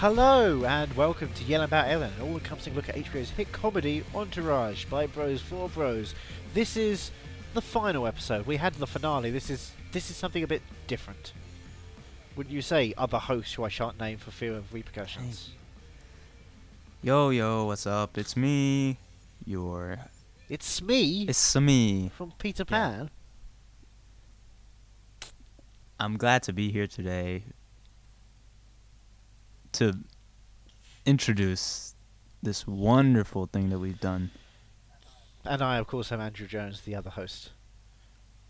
Hello and welcome to Yellin' 'Bout Ellin, an all-encompassing look at HBO's hit comedy Entourage by Bros for Bros. This is the final episode. We had the finale. This is this is something a bit different. Wouldn't you say, other host who I shan't name for fear of repercussions? Yo, yo, what's up? It's me, your. It's me It's me. from Peter Yeah. Pan. I'm glad to be here today to introduce this wonderful thing that we've done. And I, of course, am Andrew Jones, the other host.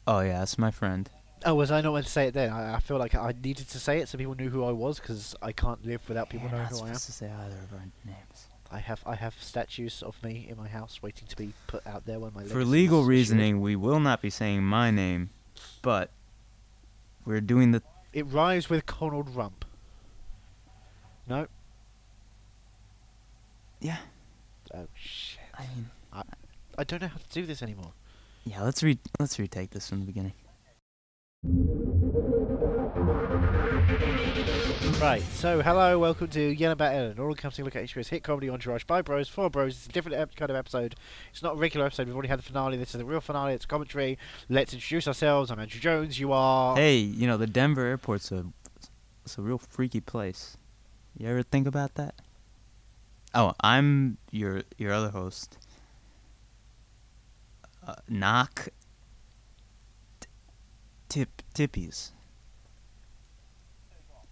Oh, yeah, that's my friend. Oh, was I not meant to say it then? I, I feel like I needed to say it so people knew who I was because I can't live without people knowing who I am. to say either of our names. I have I have statues of me in my house waiting to be put out there when my For legal reasoning, we will not be saying my name, but we're doing the. It rhymes with Conald Rump. No. Yeah, Oh shit! I mean. I I don't know how to do this anymore. Yeah, let's re let's retake this from the beginning. Right. So hello, welcome to Yellin' 'Bout Ellin, all encompassing look at HBO's hit comedy Entourage by Bros for Bros. It's a different ep- kind of episode. It's not a regular episode. We've already had the finale. This is the real finale. It's commentary. Let's introduce ourselves. I'm Andrew Jones. You are. Hey, you know the Denver airport's a it's a real freaky place. You ever think about that? Oh, I'm your your other host. Uh, knock. T- tip tippies.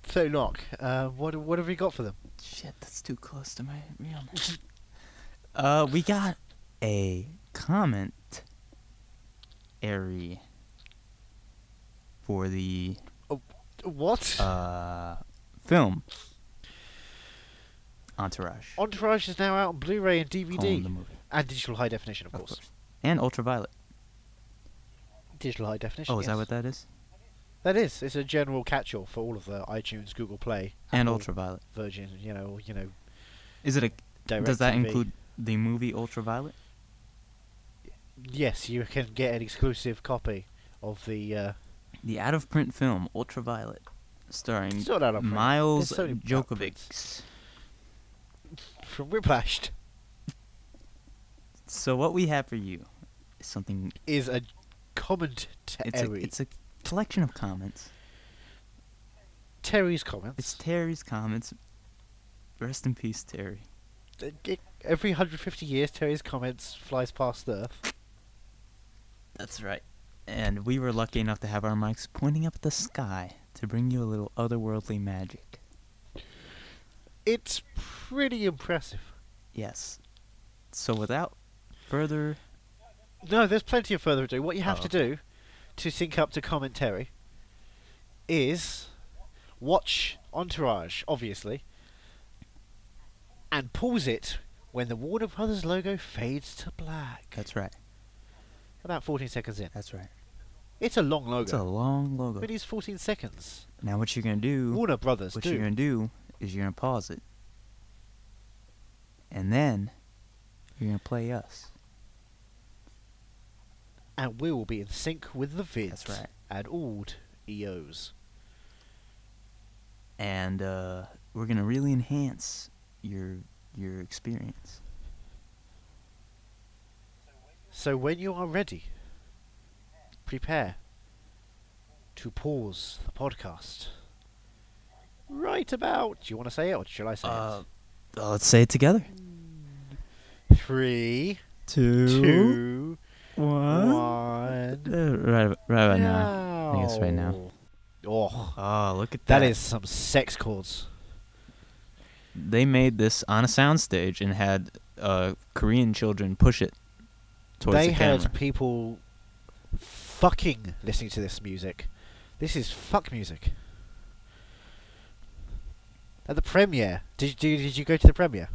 So knock. Uh, what what have we got for them? Shit, that's too close to my real name. uh, we got a comment. Airy. For the Oh, What? uh, film. Entourage. Entourage is now out on Blu-ray and DVD and digital high definition, of, of course. course. And Ultraviolet. Digital high definition. Oh, is that what that is? That is. It's a general catch-all for all of the iTunes, Google Play, And Apple, Ultraviolet. Virgin. You know, you know. Is it a? Direct does that TV. include the movie Ultraviolet? Yes, you can get an exclusive copy of the. Uh, The out of print film Ultraviolet, starring it's not out of print. Miles It's only out of print. Djokovic. From Whiplashed So what we have for you is something. is a commentary. It's a, it's a collection of comments. Terry's comments. It's Terry's comments. Rest in peace, Terry. Every 150 years, Terry's comments flies past the Earth. That's right. And we were lucky enough to have our mics pointing up at the sky to bring you a little otherworldly magic. It's pretty impressive. Yes. So without further No, there's plenty of further ado. What you have Oh. to do to sync up to commentary is watch Entourage, obviously, and pause it when the Warner Brothers logo fades to black. That's right. About 14 seconds in. That's right. It's a long logo. It's a long logo. But It is 14 seconds. Now what you're gonna do Warner Brothers what do. you're gonna do is you're gonna pause it. And then you're gonna play us. and we will be in sync with the vids. That's right. And all EOs. And uh, we're gonna really enhance your your experience. So when you are ready, prepare to pause the podcast. Right about. Do you want to say it or shall I say Uh, uh, let's say it together. it? Three, two, one. one. Uh, right, right about now. I guess right now. now. Oh, Oh, look at that. that is some sex chords. They made this on a soundstage and had uh, Korean children push it towards they the had people fucking listening to this music. This is fuck music. At the premiere, did you did you go to the premiere?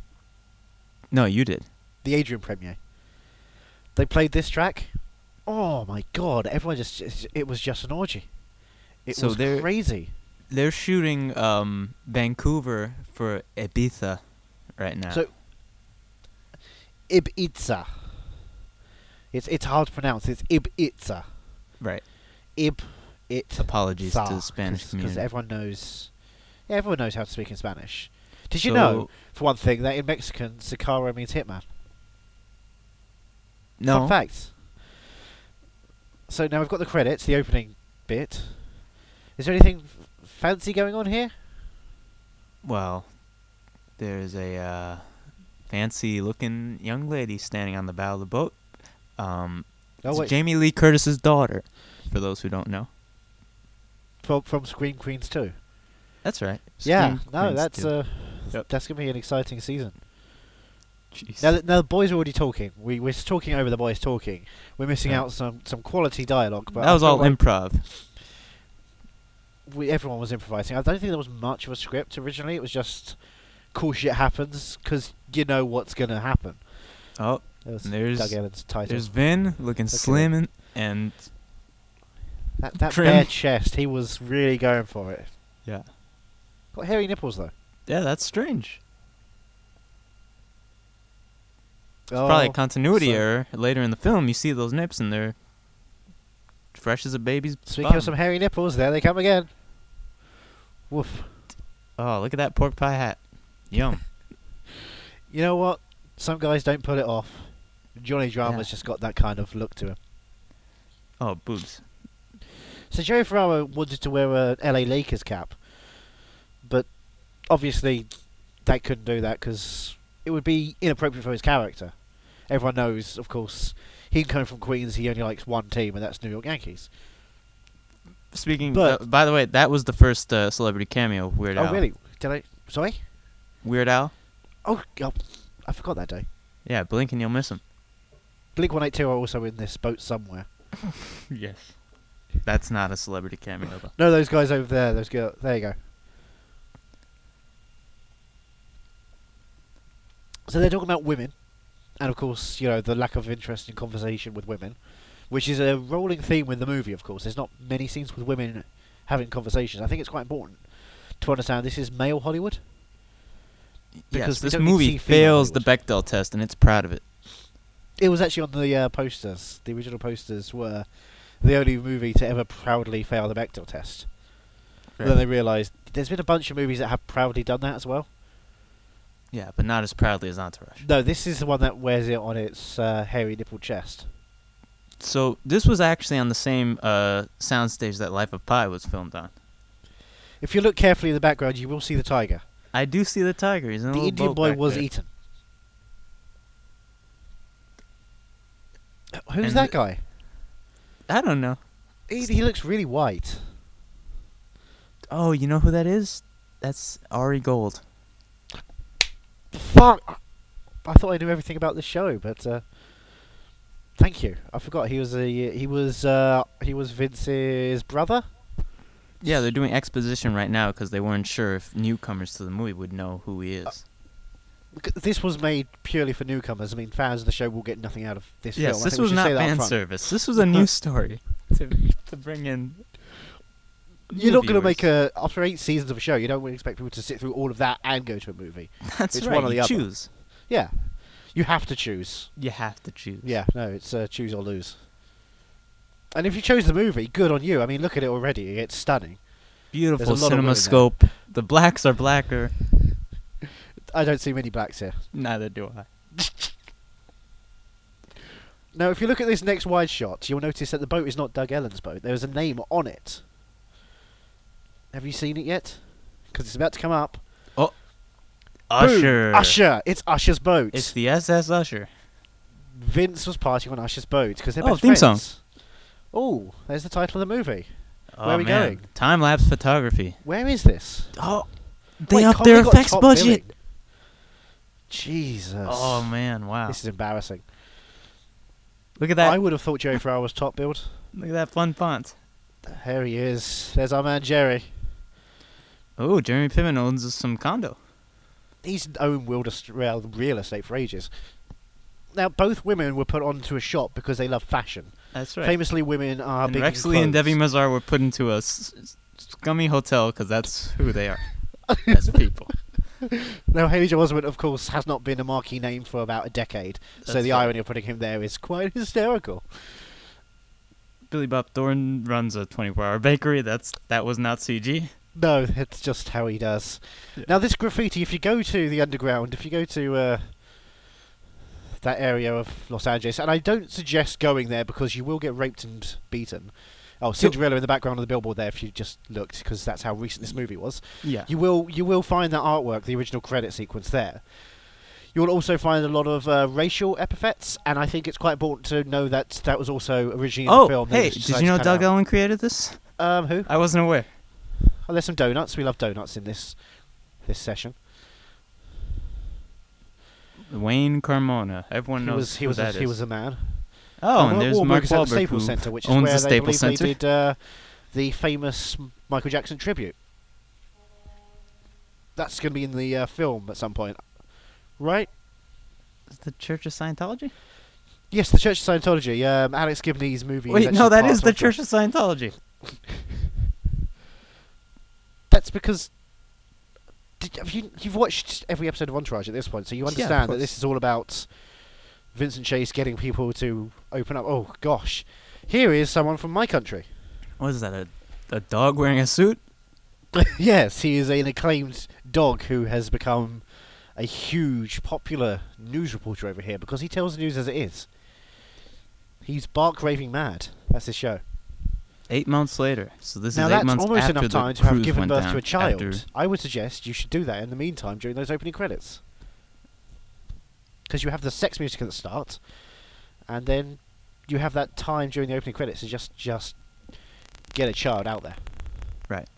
No, you did. The Adrian premiere. They played this track. Oh my god! Everyone just it was just an orgy. It So was they're- crazy. They're shooting um, Vancouver for Ibiza right now. So Ibiza. It's it's hard to pronounce. It's Ibiza. right. Ib it. Apologies to the Spanish because community. everyone knows. Everyone knows how to speak in Spanish. Did you So- know, for one thing, that in Mexican, Sicario means hitman? No. Fun fact. So now we've got the credits, the opening bit. Is there anything f- fancy going on here? Well, there's a uh, fancy-looking young lady standing on the bow of the boat. Um, Oh it's wait, Jamie Lee Curtis's daughter. For those who don't know, from from Scream Queens too. That's right. yeah, Scream no, Queens that's too. uh, Yep. that's gonna be an exciting season. Jeez. Now, th- now the boys are already talking. We we're talking over the boys talking. We're missing Yeah. out some some quality dialogue. But that was all like improv. we, everyone was improvising. I don't think there was much of a script originally. It was just cool shit happens because you know what's gonna happen. Oh, That was There's- Doug Ellin's title. there's Vin looking at slim and, and That that trim. bare chest, he was really going for it. yeah, Got hairy nipples though. yeah, that's strange. It's oh, probably a Oh, continuity so- error. Later in the film, you see those nips and they're fresh as a baby's. Speaking bottom. of some hairy nipples, there they come again. Woof. Oh, look at that pork pie hat. Yum. You know what? Some guys don't put it off. Johnny Drama's Yeah. just got that kind of look to him. oh, boobs. So Jerry Ferrara wanted to wear a LA Lakers cap, obviously they couldn't do that because it would be inappropriate for his character. Everyone knows, of course, he coming from Queens, he only likes one team, and that's New York Yankees. Speaking. But- uh, by the way, that was the first uh, celebrity cameo. of Weird Oh, really? Did I? Sorry? Weird Al. Oh, oh, I forgot that day. Yeah, blink and you'll miss him. Blink 182 are also in this boat somewhere. Yes. That's not a celebrity cameo though. No, those guys over there. Those girls. There you go. So they're talking about women, and of course, you know the lack of interest in conversation with women, which is a rolling theme with the movie. Of course, there's not many scenes with women having conversations. I think it's quite important to understand this is male Hollywood. Because yes, this don't need to movie fails the Bechdel test, and it's proud of it. It was actually on the uh, posters. The original posters were the only movie to ever proudly fail the Bechdel test. And then they realised there's been a bunch of movies that have proudly done that as well. Yeah, but not as proudly as Entourage. No, this is the one that wears it on its uh, hairy nipple chest. So this was actually on the same uh, soundstage that Life of Pi was filmed on. If you look carefully in the background, you will see the tiger. I do see the tiger. He's in the Indian boy was there. eaten. Uh, Who's And that guy? I don't know. He, he looks really white. Oh, you know who that is? That's Ari Gold. Fuck! I thought I knew everything about the show, but uh, thank you. I forgot he was a he was uh, he was Vince's brother. Yeah, they're doing exposition right now because they weren't sure if newcomers to the movie would know who he is. C- This was made purely for newcomers. I mean, fans of the show will get nothing out of this yes, film. I this think we was should not say that up fan service. This was a new story to to bring in. You're not going to make a after eight seasons of a show. You don't expect people to sit through all of that and go to a movie. That's it's right. one or the you other. choose. Yeah, you have to choose. You have to choose. Yeah, no, it's uh, choose or lose. And if you chose the movie, good on you. I mean, look at it already; it's stunning. Beautiful There's a lot of women there. The blacks are blacker. I don't see many blacks here. Neither do I. Now, if you look at this next wide shot, you'll notice that the boat is not Doug Ellin's boat. There's a name on it. Have you seen it yet? Because it's about to come up. Oh, Usher. Usher! It's Usher's boat. It's the SS Usher. Vince was partying on Usher's boat because they're Oh, best theme song. friends. Oh, there's the title of the movie. Oh, Where are we man. going? Time lapse photography. Where is this? Oh, they Wait, upped their effects budget. billing. Jesus. Oh man, wow! This is embarrassing. Look at that! I would have thought Jerry Ferrara was top build. Look at that fun font. There he is. There's our man Jerry. Oh, Jeremy Piven owns some condo. He's owned real, estate for ages. Now, both women were put onto a shop because they love fashion. That's right. Famously, women are and big Rex Lee and. Debbie Mazar were put into a s- scummy hotel because that's who they are as people. Now, Haley Joel Osment, of course, has not been a marquee name for about a decade, so the right. irony of putting him there is quite hysterical. Billy Bob Thornton runs a 24-hour bakery. That's that was not CG. No, it's just how he does. Now, this graffiti, if you go to the underground, if you go to uh, that area of Los Angeles, and I don't suggest going there because you will get raped and beaten. Oh, Cinderella in the background of the billboard there. If you just looked, because that's how recent this movie was. Yeah. You will you will find that artwork, the original credit sequence there. You will also find a lot of uh, racial epithets, and I think it's quite important to know that that was also originally in oh, the film. they hey, did you know Doug. Ellin created this? Um, who? I wasn't aware. Oh, there's some donuts. We love donuts in this this session. Wayne Carmona. Everyone He knows was he who was a, that he is. was a man. oh, and there's Wahlberg Mark is at the Staples Center, which is where the they Staples believe Center. they did uh, the famous Michael Jackson tribute. That's going to be in the uh, film at some point, right? Is the Church of Scientology? Yes, the Church of Scientology. Um, Alex Gibney's movie. Wait, no, that is the Church of Scientology. That's because. Did, have you, you've watched every episode of Entourage at this point, so you Yeah, understand that this is all about Vincent Chase getting people to open up. Oh gosh, here is someone from my country. What is that? A, a dog wearing a suit? yes, he is an acclaimed dog who has become a huge, popular news reporter over here because he tells the news as it is. He's bark raving mad. That's his show. Eight months later. So this now is eight months after the Now that's almost enough time to have given birth to a child. I would suggest you should do that in the meantime during those opening credits. Because you have the sex music at the start, and then you have that time during the opening credits to just just get a child out there. Right.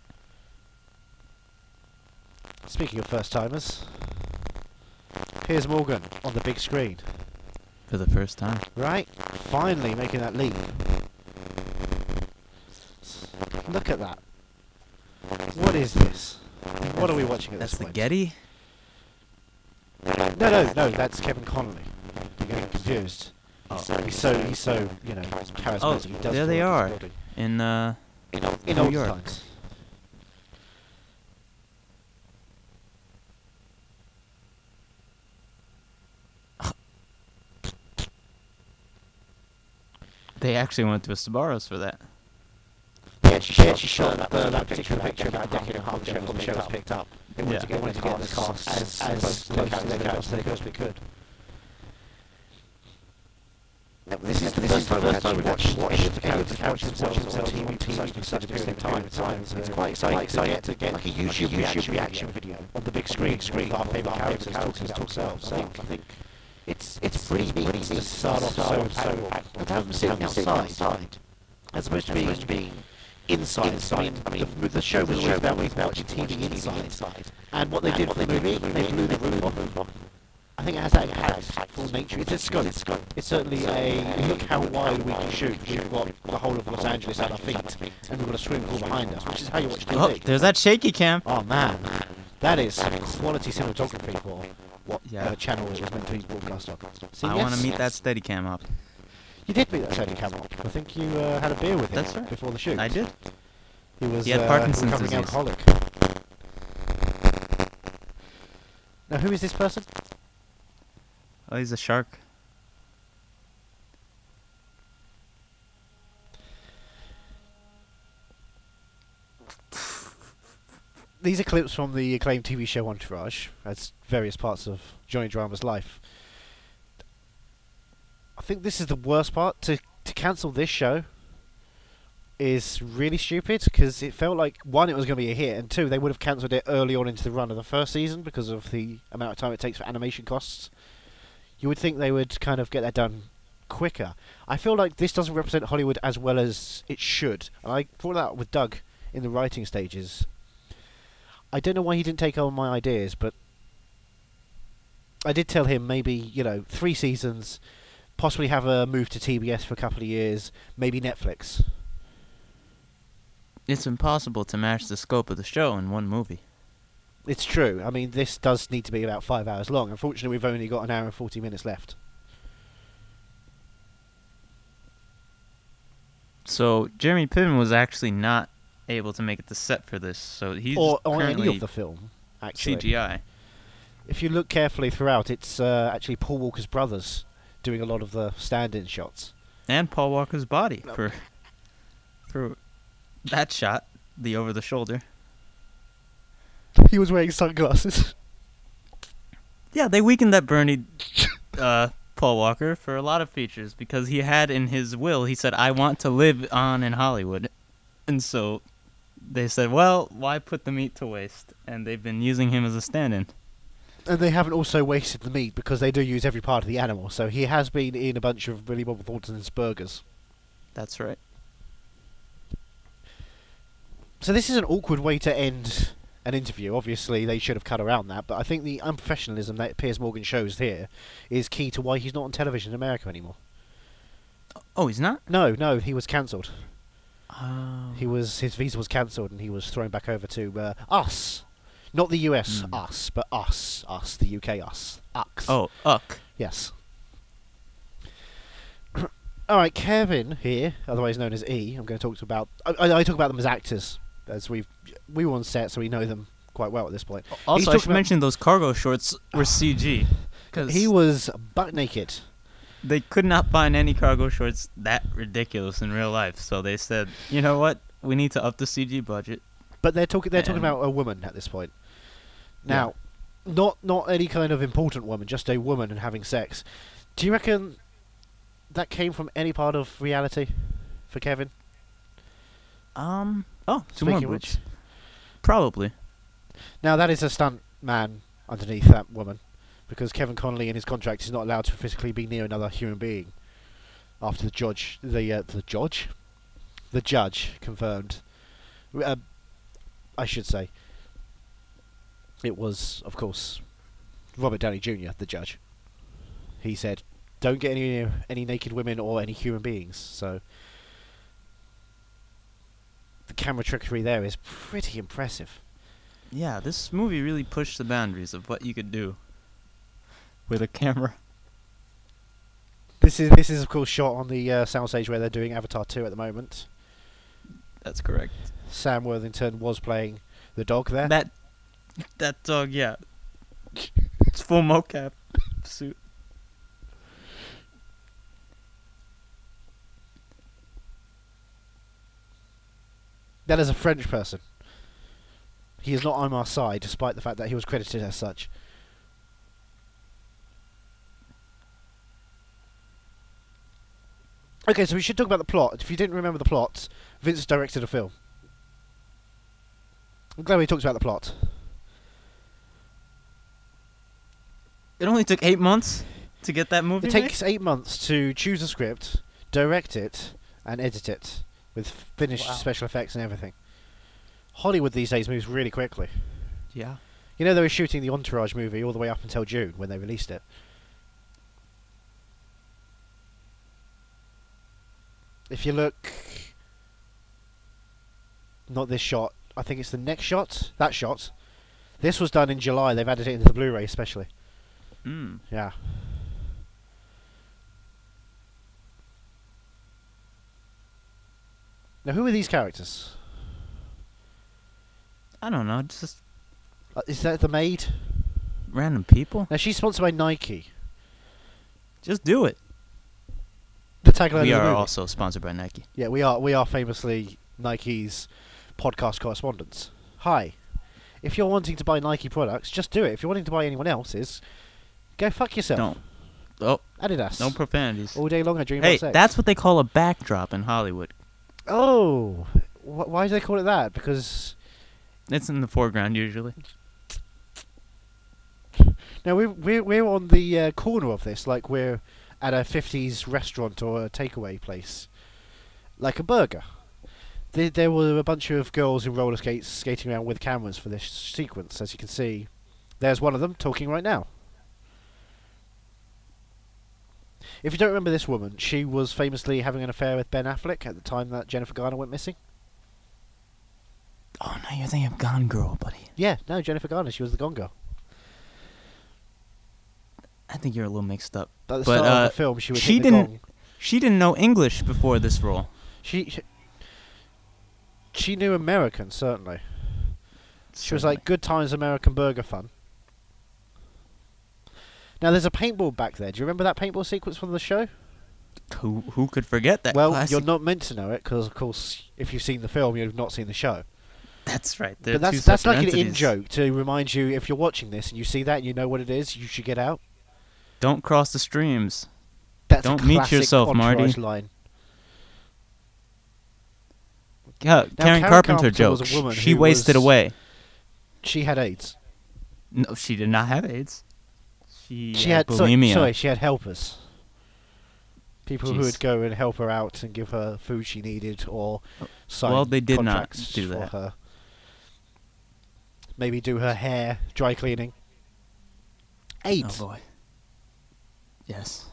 Speaking of first timers, here's Morgan on the big screen. For the first time. Right? Finally making that leap. Look at that. What is this? What are we watching at That's the point? Getty? No, no, no, that's Kevin Connolly. You're getting confused. Oh. He's so, he's so, you know, charismatic. Oh, he does there they are. In, uh... In New old York. times. They actually went to a Sbarro's for that. Yeah, she, she actually shot that, uh, that picture about a decade and a half ago before the show was picked up. They Yeah. to get, wanted to get the cast as, as close to the cast as they possibly could. This is the first time we've watched of the characters watch themselves on TV at such a same time. time It's, it's quite exciting exciting to get like a YouTube, YouTube reaction video on the big screen screen of our favourite characters talking to. I think, I think it's it's pretty neat to start off so so and to have them sitting outside as opposed to being inside. inside. I mean, the, the show was always about, about watching TV inside. inside. And what they did for the movie, they blew the roof off. I think it has that impactful nature. It's a scope. It's certainly a look how wide we can shoot. We've got the whole of Los Angeles at our feet, and we've got a swimming pool behind us, which is how you watch TV. Oh, there's that shaky cam. Oh man, that is quality cinematography for what Yeah. uh, channel it was meant to be broadcast on. See, I yes, want to meet that steady cam up. You did meet that Tony Cameron. I think you uh, had a beer with him That's right. before the shoot. I did. He was He had uh, Parkinson's recovering disease. alcoholic. Now, who is this person? Oh, he's a shark. These are clips from the acclaimed TV show Entourage, as various parts of Johnny Drama's life. I think this is the worst part. To to cancel this show is really stupid because it felt like one, it was going to be a hit, and two, they would have cancelled it early on into the run of the first season because of the amount of time it takes for animation costs. You would think they would kind of get that done quicker. I feel like this doesn't represent Hollywood as well as it should. And I thought that up with Doug in the writing stages. I don't know why he didn't take on my ideas, but I did tell him maybe, you know, three seasons, possibly have a move to TBS for a couple of years, maybe Netflix. It's impossible to match the scope of the show in one movie. It's true. I mean, this does need to be about five hours long. Unfortunately, we've only got an hour and 40 minutes left. So Jeremy Piven was actually not able to make it to set for this, so he's or on any of the film, actually. CGI. If you look carefully throughout, it's uh, actually Paul Walker's brothers doing a lot of the stand-in shots. and Paul Walker's body No. for for that shot, the over the shoulder. He was wearing sunglasses. Yeah, they weakened that Bernie uh, Paul Walker for a lot of features because he had in his will he said I want to live on in Hollywood, and so they said, well, why put the meat to waste? And they've been using him as a stand-in. And they haven't also wasted the meat because they do use every part of the animal. So he has been in a bunch of Billy Bob Thornton's burgers. That's right. So this is an awkward way to end an interview. Obviously, they should have cut around that, but I think the unprofessionalism that Piers Morgan shows here is key to why he's not on television in America anymore. Oh, he's not. No, no, he was cancelled. Oh. He was his visa was cancelled and he was thrown back over to uh, us, not the US, Mm. us, but us, us, the UK, us, ux. Oh, uck. yes. All right, Kevin here, otherwise known as E. I'm going to talk to about. I, I, talk about them as actors, as we we were on set, so we know them quite well at this point. Also, I should about- mention those cargo shorts were CG because He was butt naked. they could not find any cargo shorts that ridiculous in real life. So they said, you know what, we need to up the CG budget. But they're talking. They're talking about a woman at this point. Now, not not any kind of important woman, just a woman and having sex. Do you reckon that came from any part of reality for Kevin? Um. Oh, Speaking of which, which, probably. now that is a stunt man underneath that woman, because Kevin Connolly in his contract is not allowed to physically be near another human being. After the judge, the uh, the judge, the judge confirmed. Uh, I should say. It was, of course, Robert Downey Jr. the judge. He said, "Don't get any any naked women or any human beings." So the camera trickery there is pretty impressive. Yeah, this movie really pushed the boundaries of what you could do with a camera. This is this is of course shot on the uh, soundstage where they're doing Avatar 2 at the moment. That's correct. Sam Worthington was playing the dog there. That that dog, yeah. It's full mocap suit. That is a French person. He is not on our side, despite the fact that he was credited as such. Okay, so we should talk about the plot. If you didn't remember the plot, Vince directed a film. I'm glad we talked about the plot. It only took eight months to get that movie. It made? takes eight months to choose a script, direct it, and edit it with finished Wow. special effects and everything. Hollywood these days moves really quickly. Yeah. You know they were shooting the Entourage movie all the way up until June when they released it. If you look, not this shot. I think it's the next shot. That shot. This was done in July. They've added it into the Blu-ray especially. Mm. Yeah. Now, who are these characters? I don't know, just Uh, is that the maid? random people. Now she's sponsored by Nike. Just do it. The tagline we the are movie. also sponsored by Nike. Yeah, we are. We are famously Nike's podcast correspondents. Hi. If you're wanting to buy Nike products, just do it. If you're wanting to buy anyone else's, go fuck yourself. Don't. Oh, Adidas. no profanities. All day long, I dream Hey, about sex. that's what they call a backdrop in Hollywood. Oh, wh- why do they call it that? Because It's in the foreground usually. now we're we're we're on the uh, corner of this, like we're at a '50s restaurant or a takeaway place, like a burger. There, there were a bunch of girls in roller skates skating around with cameras for this sequence, as you can see. There's one of them talking right now. If you don't remember this woman, she was famously having an affair with Ben Affleck at the time that Jennifer Garner went missing. Oh no, you're thinking of Gone Girl, buddy. Yeah, no, Jennifer Garner, she was the Gone Girl. I think you're a little mixed up. At the But, start uh, of the film, she she didn't- gong. She didn't know English before this role. She, she she knew American certainly. She was like, "Good times, American burger fun." Now there's a paintball back there. Do you remember that paintball sequence from the show? who who could forget that? well, classic? you're not meant to know it because, of course, if you've seen the film, you've not seen the show. That's right. But that's that's like separate an in joke to remind you if you're watching this and you see that and you know what it is, you should get out. Don't cross the streams. That's Don't meet yourself, Marty. Line. Yeah, Karen Karen Carpenter Carpenter joke. she wasted was- away. She had AIDS. No, she did not have AIDS. She, She had had sorry, bulimia. sorry, she had helpers. People who would go and help her out and give her food she needed or oh, sign well, they did not do for that. her. Maybe do her hair, dry cleaning. AIDS. Oh boy. Yes.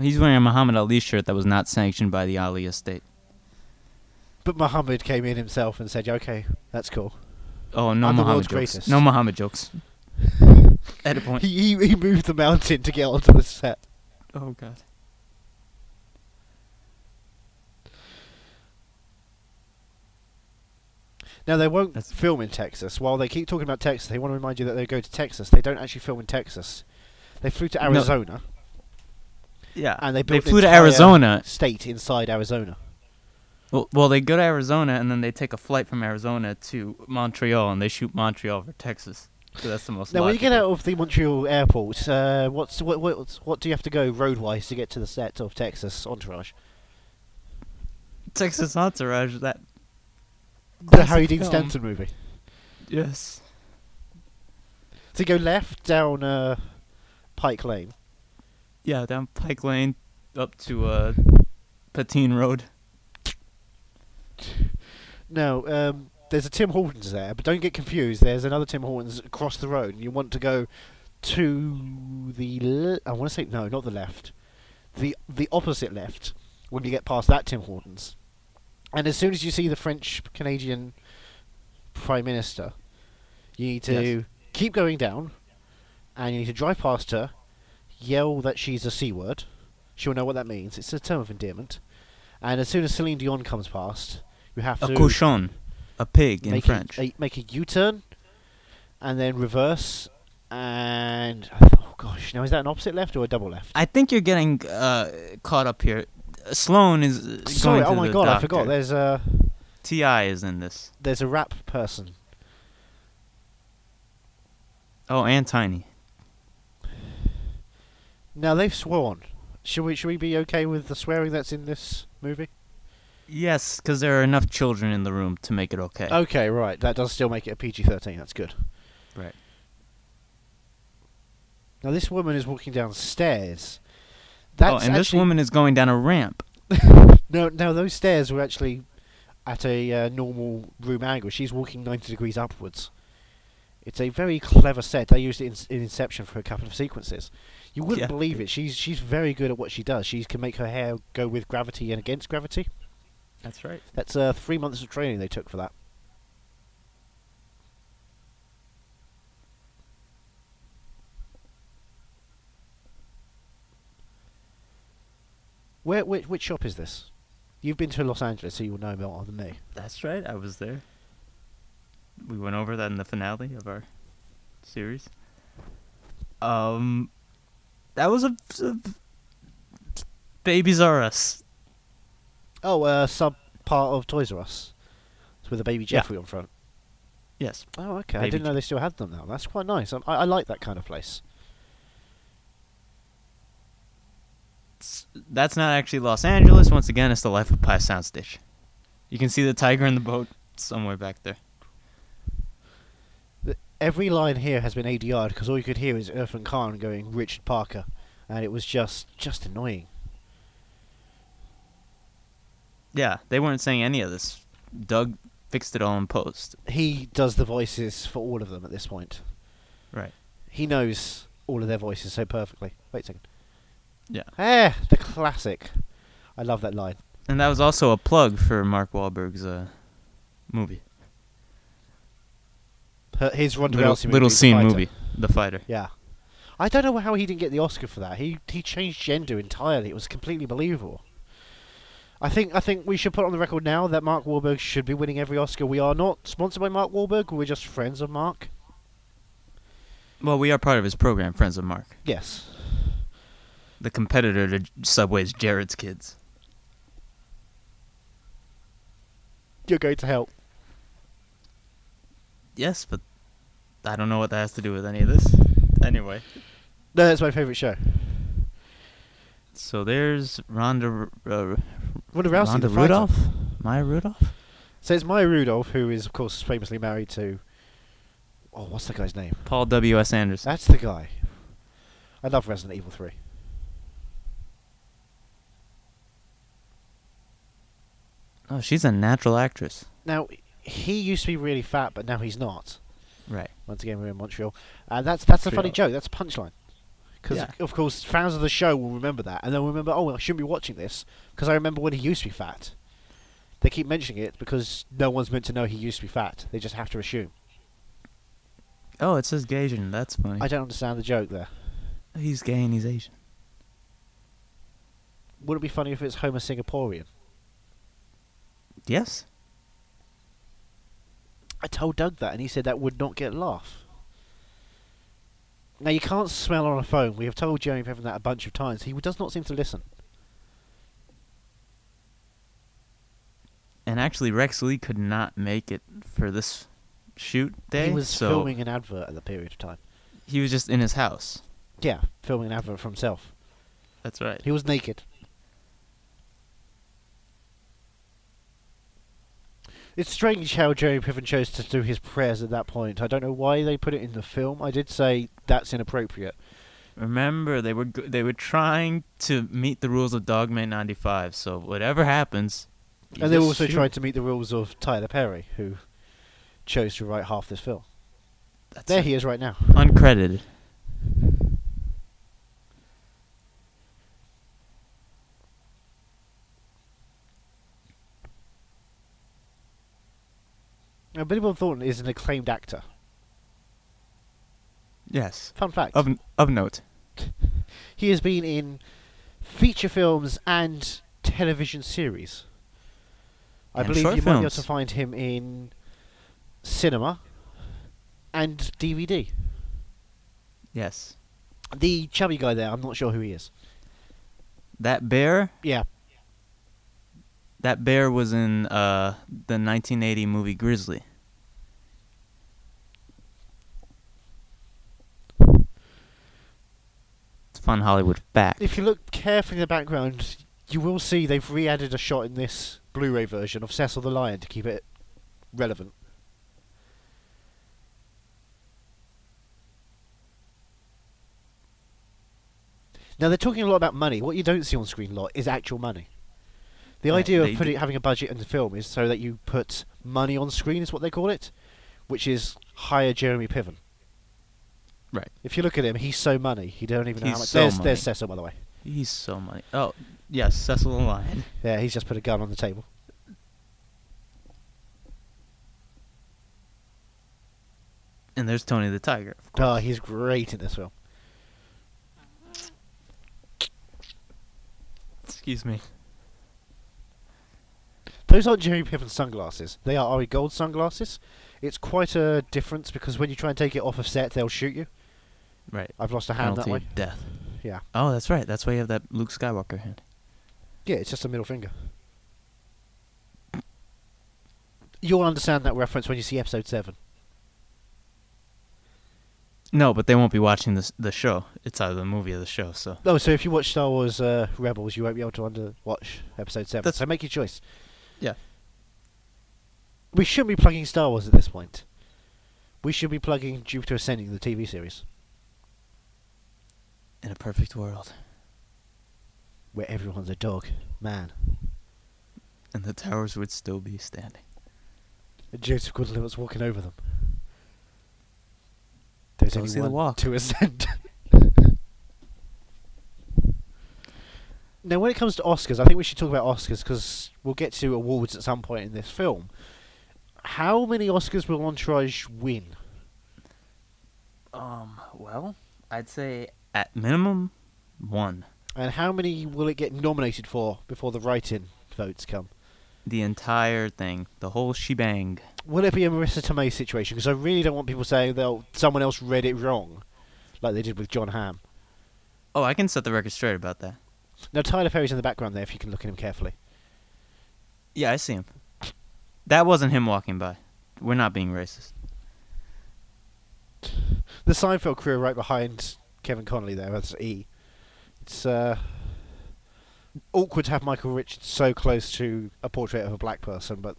He's wearing a Muhammad Ali shirt that was not sanctioned by the Ali estate. But Muhammad came in himself and said, "Okay, that's cool." Oh, no I'm Muhammad world's jokes. greatest. No Muhammad jokes. At a point. He, he he moved the mountain to get onto the set. Oh god. Now they won't That's- film in Texas. While they keep talking about Texas, they want to remind you that they go to Texas. They don't actually film in Texas. They flew to No. Arizona, Yeah. and they they flew to Arizona. state inside Arizona. Well, well, they go to Arizona and then they take a flight from Arizona to Montreal and they shoot Montreal for Texas. So that's the most. Now, when you get out of the Montreal airport, uh, what's what, what what do you have to go road-wise to get to the set of Texas Entourage? Texas Entourage, that. The classic Harry Dean film. Stanton movie. Yes. So you go left down uh, Pike Lane. Yeah, down Pike Lane up to uh, Patine Road. Now, um, there's a Tim Hortons there, but don't get confused. There's another Tim Hortons across the road, and you want to go to the. Le- I want to say no, not the left, the the opposite left when you get past that Tim Hortons. And as soon as you see the French Canadian Prime Minister, you need to Yes. keep going down, and you need to drive past her, yell that she's a c word. She'll know what that means. It's a term of endearment. And as soon as Celine Dion comes past, you have A to cochon, a pig in make French. A, a, make a U-turn, and then reverse, and oh gosh, now is that an opposite left or a double left? I think you're getting uh, caught up here. Sloan is uh, Sorry, going oh my god, I forgot. There's a T.I. is in this. there's a rap person. Oh, and Tiny. Now they've sworn. Should we should we be okay with the swearing that's in this movie? Yes, because there are enough children in the room to make it okay. Okay, right. That does still make it a PG-13. That's good. Right. Now this woman is walking downstairs. oh, and this woman is going down a ramp. No, no, those stairs were actually at a uh, normal room angle. She's walking 90 degrees upwards. It's a very clever set. They used it in, in Inception for a couple of sequences. You wouldn't Yeah. believe it. She's she's very good at what she does. She can make her hair go with gravity and against gravity. That's right. That's uh, three months of training they took for that. Where which, which shop is this? You've been to Los Angeles, so you'll know more than me. That's right. I was there. We went over that in the finale of our series. Um, that was a, a Babies R Us. Oh, uh, sub part of Toys R Us. It's with a baby Yeah. Jeffrey on front. Yes. Oh, okay. I didn't know they still had them now. That's quite nice. I, I, I like that kind of place. That's not actually Los Angeles. Once again, it's the Life of Pi soundstage. You can see the tiger in the boat somewhere back there. Every line here has been ADR'd because all you could hear is Irfan Khan going Richard Parker, and it was just just annoying. Yeah, they weren't saying any of this. Doug fixed it all in post. He does the voices for all of them at this point. Right. He knows all of their voices so perfectly. Wait a second. Yeah. Ah, the classic. I love that line. And that was also a plug for Mark Wahlberg's uh, movie. Her, his Ronda Little, Rousey movie, little The scene Fighter. movie, The Fighter. Yeah. I don't know how he didn't get the Oscar for that. He he changed gender entirely. It was completely believable. I think I think we should put on the record now that Mark Wahlberg should be winning every Oscar. We are not sponsored by Mark Wahlberg. We're just friends of Mark. Well, we are part of his program, Friends of Mark. Yes. The competitor to Subway's Jared's Kids. You're going to help. Yes, but I don't know what that has to do with any of this. Anyway, No, that's my favourite show. So there's Ronda uh, Ronda Rousey, Ronda the fighter. Rudolph, Maya Rudolph. So it's Maya Rudolph, who is of course famously married to. Oh, what's the guy's name? Paul W. S. Anderson. That's the guy. I love Resident Evil 3. Oh, she's a natural actress. Now, he used to be really fat, but now he's not. Right. Once again, we're in Montreal. And that's that's a funny joke. That's a punchline. Because, Yeah. of course, fans of the show will remember that. And they'll remember, oh, I shouldn't be watching this. Because I remember when he used to be fat. They keep mentioning it because no one's meant to know he used to be fat. They just have to assume. Oh, it says Gasian. That's funny. I don't understand the joke there. he's gay and he's Asian. Would it be funny if it's Homer Singaporean? Yes. I told Doug that, and he said that would not get a laugh. Now you can't smell on a phone. We have told Jeremy Piven that a bunch of times. He does not seem to listen. And actually, Rex Lee could not make it for this shoot day. he was so filming an advert at the period of time. He was just in his house. Yeah, filming an advert for himself. That's right. He was naked. It's strange how Jerry Piven chose to do his prayers at that point. I don't know why they put it in the film. I did say that's inappropriate. Remember, they were go- they were trying to meet the rules of Dogma 95. So whatever happens, and they also shoot. tried to meet the rules of Tyler Perry, who chose to write half this film. That's There he is right now. uncredited. Now, Billy Bob Thornton is an acclaimed actor. Yes. Fun fact. Of of note. He has been in feature films and television series. I And believe you might be able to find him in cinema and DVD. Yes. The chubby guy there, I'm not sure who he is. That bear. Yeah, That bear was in uh the 1980 movie Grizzly. Fun Hollywood fact. if you look carefully in the background, you will see they've re-added a shot in this Blu-ray version of Cecil the Lion to keep it relevant. Now they're talking a lot about money. What you don't see on screen a lot is actual money. The Right, idea of putting having a budget in the film is so that you put money on screen is what they call it, which is hire Jeremy Piven. Right. If you look at him, he's so money. He don't even know He's how much. so there's, money. there's Cecil, by the way. He's so money. Oh, yes, Cecil the Lion. Yeah, he's just put a gun on the table. And there's Tony the Tiger. Of Oh, he's great in this film. Excuse me. Those aren't Jeremy Piven sunglasses. They are Ari Gold sunglasses. It's quite a difference because when you try and take it off of set, they'll shoot you. Right. I've lost a hand Penalty that way. of death. Yeah. Oh, that's right. That's why you have that Luke Skywalker hand. Yeah, it's just a middle finger. You'll understand that reference when you see episode 7. No, but they won't be watching this the show. It's either the movie or the show. So Oh, so if you watch Star Wars uh, Rebels, you won't be able to under watch episode 7. That's- so make your choice. Yeah. We shouldn't be plugging Star Wars at this point. We should be plugging Jupiter Ascending, the TV series, in a perfect world, where everyone's a dog. Man. and the towers would still be standing. And Joseph Gordon was walking over them. There's Don't only see the one walk. to ascend. now, when it comes to Oscars, I think we should talk about Oscars because we'll get to awards at some point in this film. How many Oscars will Entourage win? Um. Well, I'd say at minimum one. And how many will it get nominated for before the write-in votes come? The entire thing, the whole shebang. Will it be a Marisa Tomei situation? Because I really don't want people saying that someone else read it wrong, like they did with Jon Hamm. Oh, I can set the record straight about that. Now Tyler Perry's in the background there, if you can look at him carefully. Yeah, I see him. That wasn't him walking by. We're not being racist. The Seinfeld crew are right behind Kevin Connolly there. That's E. It's uh, awkward to have Michael Richards so close to a portrait of a black person, but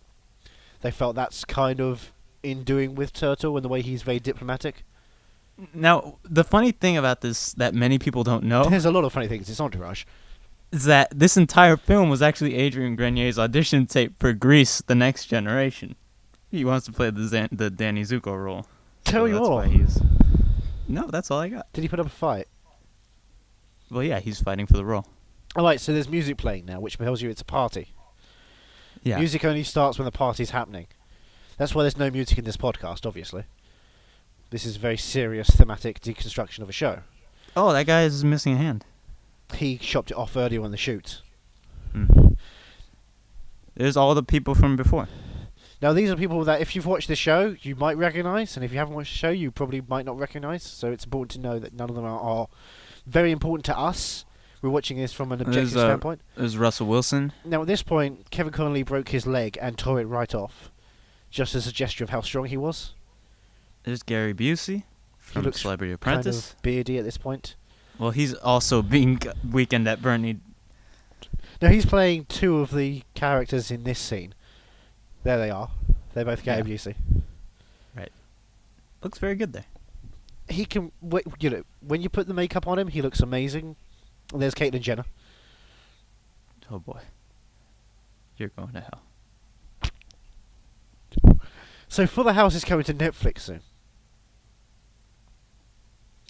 they felt that's kind of in doing with Turtle and the way he's very diplomatic. Now, the funny thing about this that many people don't know There's a lot of funny things. It's Entourage. is that this entire film was actually Adrian Grenier's audition tape for Grease: The Next Generation. He wants to play the Zan- the Danny Zuko role. Tell So you that's more. why he's. No, that's all I got. Did he put up a fight? Well, yeah, he's fighting for the role. All right, so there's music playing now, which tells you it's a party. Yeah. Music only starts when the party's happening. That's why there's no music in this podcast, obviously. This is a very serious thematic deconstruction of a show. Oh, that guy is missing a hand. He chopped it off earlier on the shoot. Hmm. There's all the people from before. Now, these are people that, if you've watched the show, you might recognise, and if you haven't watched the show, you probably might not recognise. So it's important to know that none of them are, are very important to us. We're watching this from an There's, objective uh, standpoint. There's Russell Wilson. Now, at this point, Kevin Connolly broke his leg and tore it right off, just as a gesture of how strong he was. There's Gary Busey from looks Celebrity Kind Apprentice. of beardy at this point. Well, he's also being Weekend at Bernie. Now he's playing two of the characters in this scene. There they are. They're both Gary Yeah. Busey. Looks very good there. He can, you know, when you put the makeup on him, he looks amazing. And there's Caitlyn Jenner. Oh boy. You're going to hell. So Fuller House is coming to Netflix soon.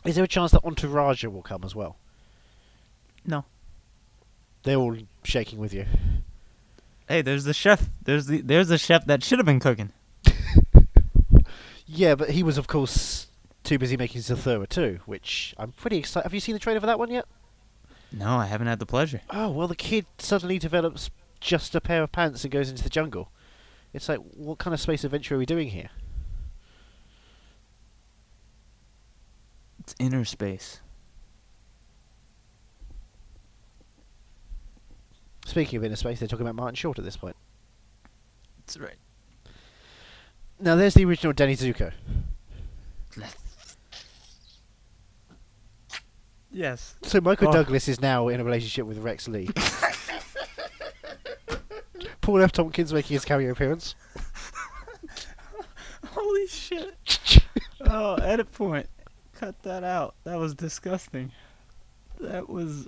Is there a chance that Entourage will come as well? No. They're all shaking with you. Hey, there's the chef. There's the there's the chef that should have been cooking. Yeah, but he was, of course, too busy making Zathura too, which I'm pretty excited. Have you seen the trailer for that one yet? No, I haven't had the pleasure. Oh, well, the kid suddenly develops just a pair of pants and goes into the jungle. It's like, what kind of space adventure are we doing here? It's inner space. Speaking of inner space, they're talking about Martin Short at this point. That's right. Now, there's the original Danny Zuko. Yes. So Michael Oh. Douglas is now in a relationship with Rex Lee. Paul F. Tompkins making his cameo appearance. Holy shit. oh, edit point. Cut that out. That was disgusting. That was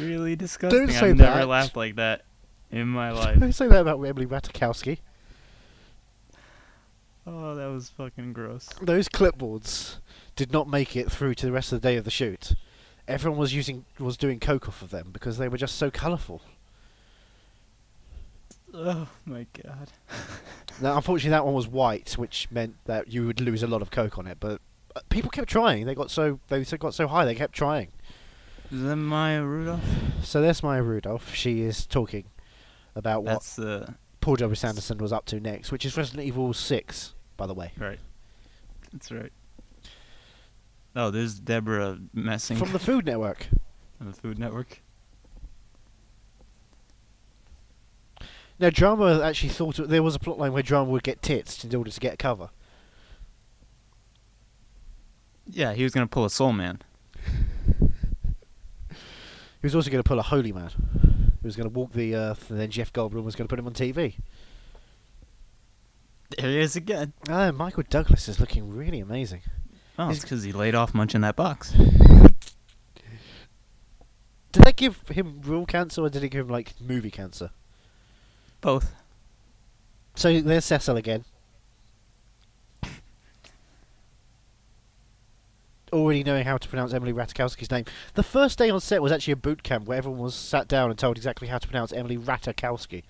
really disgusting. say I've never that. laughed like that in my life. I say that about Emily Ratajkowski. Oh, that was fucking gross. Those clipboards did not make it through to the rest of the day of the shoot. Everyone was using was doing coke off of them because they were just so colourful. Oh my god. Now, unfortunately, that one was white, which meant that you would lose a lot of coke on it. But uh, people kept trying. They got so they got so high. They kept trying. Is that Maya Rudolph? So there's Maya Rudolph. She is talking about what That's uh Paul W.S. Anderson was up to next, which is Resident Evil 6, by the way. right. That's right. Oh, there's Debra Messing From the Food Network. on the Food Network. Now, Drama actually thought there was a plotline where Drama would get tits in order to get a cover. Yeah, he was gonna pull a Soul Man. He was also going to pull a Holy Man. He was going to walk the earth, and then Jeff Goldblum was going to put him on TV. There he is again. Ah, Michael Douglas is looking really amazing. Oh, He's- it's because he laid off munching that box. Did they give him real cancer, or did they give him, like, movie cancer? Both. So there's Cecil again. Already knowing how to pronounce Emily Ratajkowski's name. The first day on set was actually a boot camp where everyone was sat down and told exactly how to pronounce Emily Ratajkowski,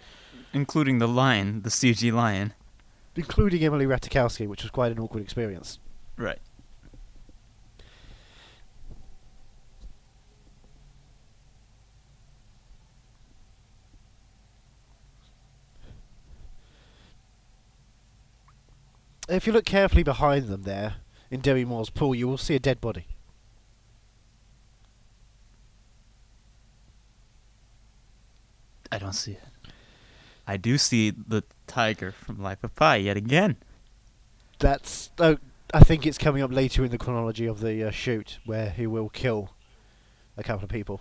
Including the lion, the CG lion. including Emily Ratajkowski, which was quite an awkward experience. Right. If you look carefully behind them there, in Demi Moore's pool, you will see a dead body. I don't see it. I do see the tiger from Life of Pi yet again. That's oh, I think it's coming up later in the chronology of the uh, shoot where he will kill a couple of people.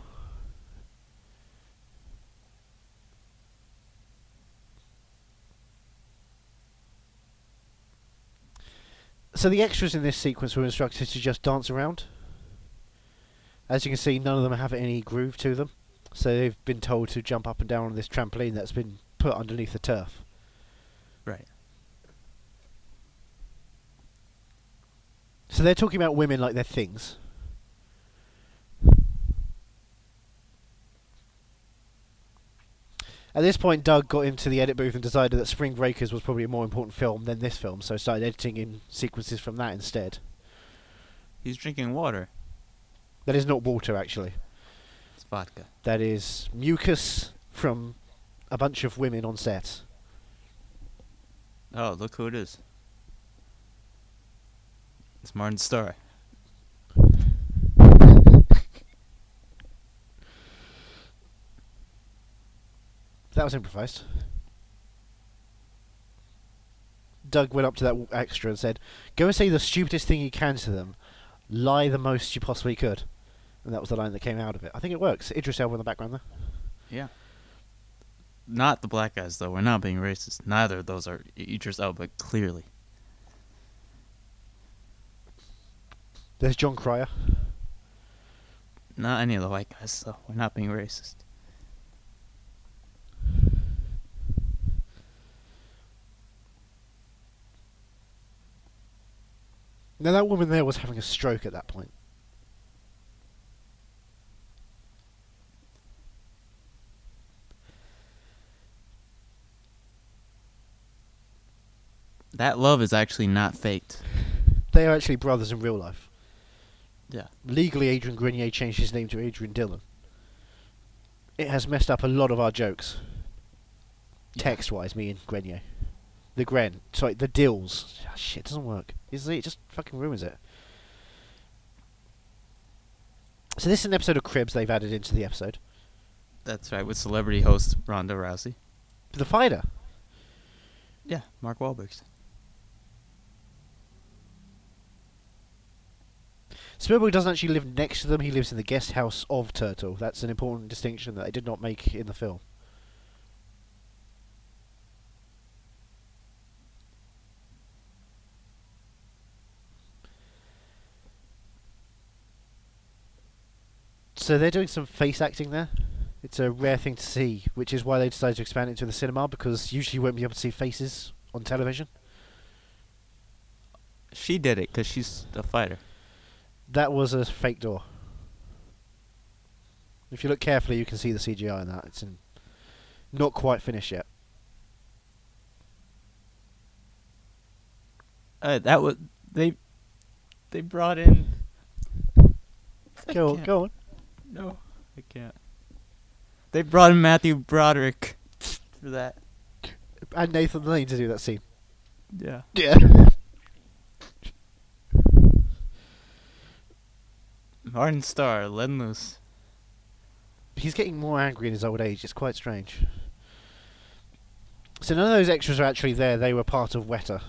So the extras in this sequence were instructed to just dance around. As you can see, none of them have any groove to them. So they've been told to jump up and down on this trampoline that's been put underneath the turf. Right. So they're talking about women like they're things. At this point, Doug got into the edit booth and decided that Spring Breakers was probably a more important film than this film, so started editing in sequences from that instead. He's drinking water. That is not water, actually. It's vodka. That is mucus from a bunch of women on set. Oh, look who it is. It's Martin Starr. That was improvised. Doug went up to that extra and said, "Go and say the stupidest thing you can to them. Lie the most you possibly could." And that was the line that came out of it. I think it works. Idris Elba in the background there. Yeah. Not the black guys, though. We're not being racist. Neither of those are Idris Elba, clearly. There's Jon Cryer. Not any of the white guys, though. We're not being racist. Now that woman there was having a stroke at that point. That love is actually not faked. They are actually brothers in real life. Yeah. Legally, Adrian Grenier changed his name to Adrian Dillon. It has messed up a lot of our jokes. Yeah. Text-wise, me and Grenier. The Gren. Sorry, the Dills. Ah, shit, doesn't work. It just fucking ruins it. So this is an episode of Cribs they've added into the episode. That's right, with celebrity host Ronda Rousey. The fighter. Yeah, Mark Wahlberg's. Spielberg doesn't actually live next to them. He lives in the guest house of Turtle. That's an important distinction that they did not make in the film. So they're doing some face acting there. It's a rare thing to see, which is why they decided to expand it to the cinema because usually you won't be able to see faces on television. She did it because she's a fighter. That was a fake door. If you look carefully, you can see the CGI in that. It's in not quite finished yet. Uh, that was they. They brought in. Go on, go on. No, I can't. They brought in Matthew Broderick for that. And Nathan Lane to do that scene. Yeah. Yeah. Martin Starr, Len Loose. He's getting more angry in his old age. It's quite strange. So none of those extras are actually there. They were part of Weta.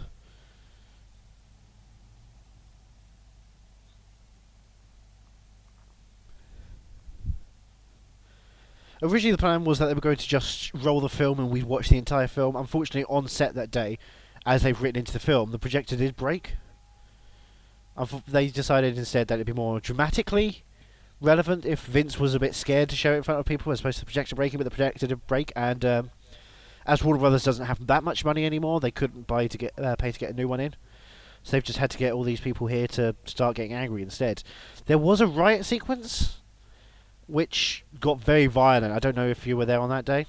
Originally, the plan was that they were going to just roll the film and we'd watch the entire film. Unfortunately, on set that day, as they've written into the film, the projector did break. They decided instead that it'd be more dramatically relevant if Vince was a bit scared to show it in front of people as opposed to the projector breaking, but the projector did break. And um, as Warner Brothers doesn't have that much money anymore, they couldn't buy to get uh, pay to get a new one in. So they've just had to get all these people here to start getting angry instead. There was a riot sequence, which got very violent. I don't know if you were there on that day.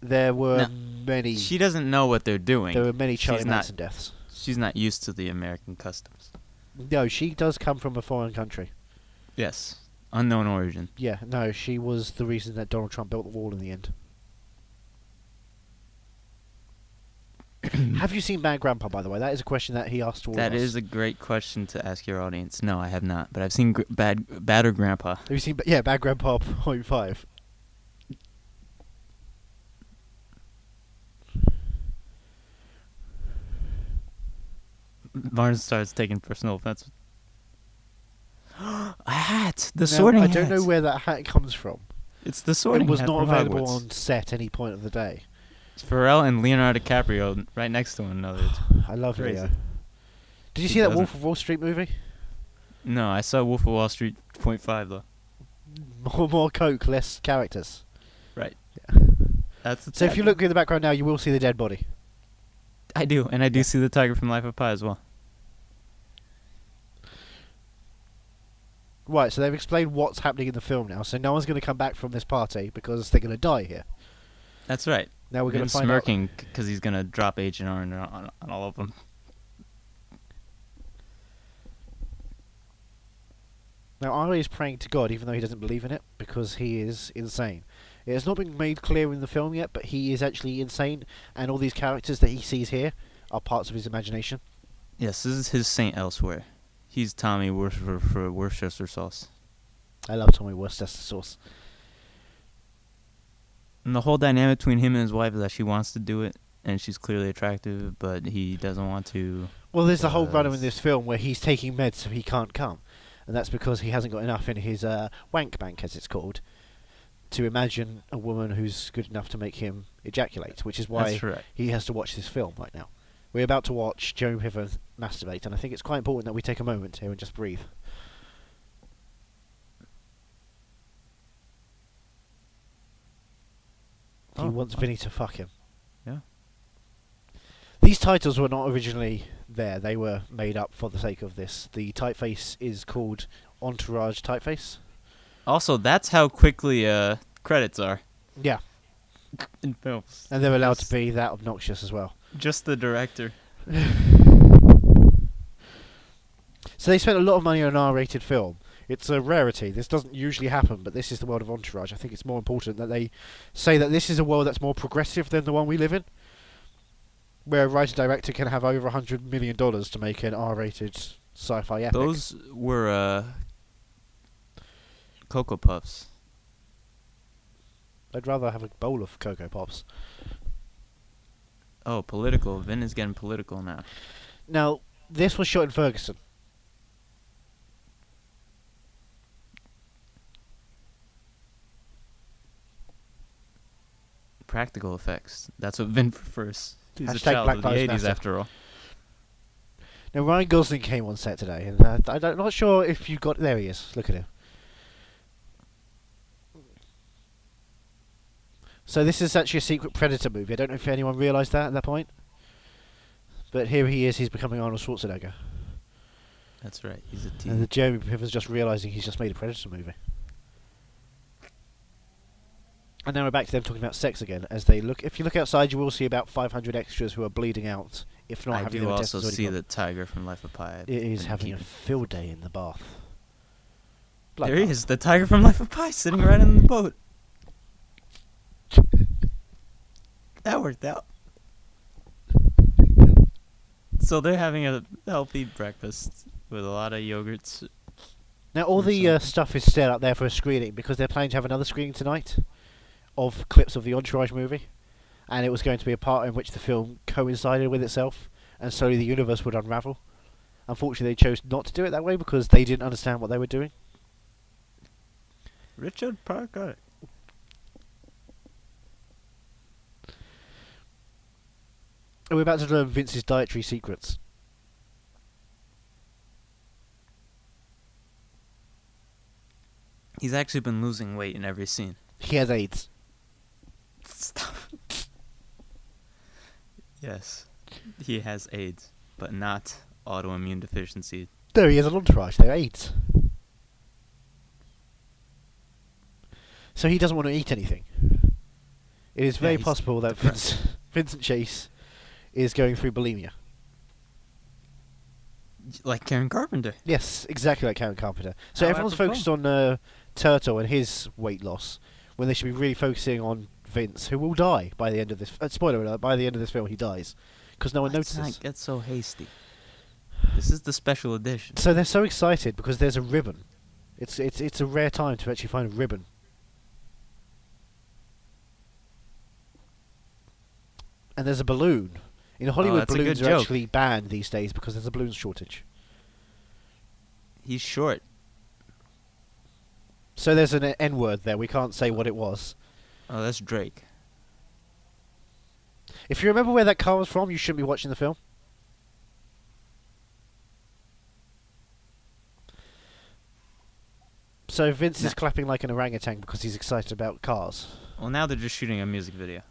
There were No. many. She doesn't know what they're doing. there were many Charlie she's not- deaths. She's not used to the American customs. No, she does come from a foreign country. Yes. Unknown origin. Yeah, no, she was the reason that Donald Trump built the wall in the end. have you seen Bad Grandpa, by the way? That is a question that he asked all That of us. is a great question to ask your audience. No, I have not, but I've seen gr- Bad Badder Grandpa. Have you seen? Ba- Yeah, Bad Grandpa Point Five. Martin starts taking personal offense. a hat, the Now, sorting I don't hat. know where that hat comes from. it's the sorting it was hat not from available Hogwarts. on set any point of the day. Pharrell and Leonardo DiCaprio right next to one another. I love Crazy. Leo. Did you Who see that? Wolf of Wall Street movie? No, I saw Wolf of Wall Street point five though. More, more coke, less characters. Right. That's the So if you look in the background now, you will see the dead body. I do, and I do see the tiger from Life of Pi as well. Right, so they've explained what's happening in the film now. So no one's going to come back from this party because they're going to die here. That's right. Now we're going to find smirking because he's gonna drop Agent Orange on, on, on all of them. Now Ari is praying to God, even though he doesn't believe in it, because he is insane. It has not been made clear in the film yet, but he is actually insane, and all these characters that he sees here are parts of his imagination. Yes, this is his saint elsewhere. He's Tommy Worcester for Worcester sauce. I love Tommy Worcester sauce. And the whole dynamic between him and his wife is that she wants to do it, and she's clearly attractive, but he doesn't want to. Well, there's a whole runner in this film where he's taking meds so he can't come, and that's because he hasn't got enough in his uh, wank bank, as it's called, to imagine a woman who's good enough to make him ejaculate, which is why right. he has to watch this film right now. We're about to watch Joe Piven masturbate, and I think it's quite important that we take a moment here and just breathe. He Oh, wants. Vinny to fuck him. Yeah. These titles were not originally there; they were made up for the sake of this. The typeface is called Entourage typeface. Also, that's how quickly uh, credits are Yeah, in films. and they're allowed to be that obnoxious as well. Just the director. So they spent a lot of money on an R-rated film. It's a rarity. This doesn't usually happen, but this is the world of Entourage. I think it's more important that they say that this is a world that's more progressive than the one we live in, where a writer director can have over a hundred million dollars to make an R-rated sci-fi epic. Those were uh, Cocoa Puffs. I'd rather have a bowl of Cocoa Pops. Oh, political. Vin is getting political now. Now, this was shot in Ferguson. Practical effects. That's what Vin prefers. He's a child Black of the Lives 80s Matter. after all. Now Ryan Gosling came on set today, and uh, I don't, not sure if you got. There he is. Look at him. So this is actually a secret Predator movie. I don't know if anyone realised that at that point. But here he is. He's becoming Arnold Schwarzenegger, That's right. He's a T. and the Jeremy Piven's just realising he's just made a Predator movie. And now we're back to them talking about sex again. As they look, if you look outside, you will see about 500 extras who are bleeding out, if not I having do their also see gone. the tiger from Life of Pi. It is having a field day in the bath. Blood There he is, the tiger from Life of Pi, sitting right in the boat. That worked out. So they're having a healthy breakfast with a lot of yogurts. Now all the uh, stuff is set up there for a screening because they're planning to have another screening tonight of clips of the Entourage movie, and it was going to be a part in which the film coincided with itself, and slowly the universe would unravel. Unfortunately, they chose not to do it that way because they didn't understand what they were doing. Richard Parker. And we're about to learn Vince's dietary secrets. He's actually been losing weight in every scene. He has AIDS. Stop. yes, he has AIDS, but not autoimmune deficiency. No, he has an entourage. They're AIDS. So he doesn't want to eat anything. It is very he's possible that. Vince, Vincent Chase is going through bulimia. Like Karen Carpenter. Yes, exactly like Karen Carpenter. So How everyone's focused on uh, Turtle and his weight loss when they should be really focusing on Vince, who will die by the end of this. Uh, spoiler alert: by the end of this film, he dies because no one Let's notices. not get so hasty. This is the special edition. So they're so excited because there's a ribbon. It's it's it's a rare time to actually find a ribbon. And there's a balloon, In Hollywood, that's a good balloons are joke. actually banned these days because there's a balloon shortage. He's short. So there's an N word there. We can't say what it was. Oh, that's Drake. If you remember where that car was from, you shouldn't be watching the film. So Vince is clapping like an orangutan because he's excited about cars. Well, now they're just shooting a music video.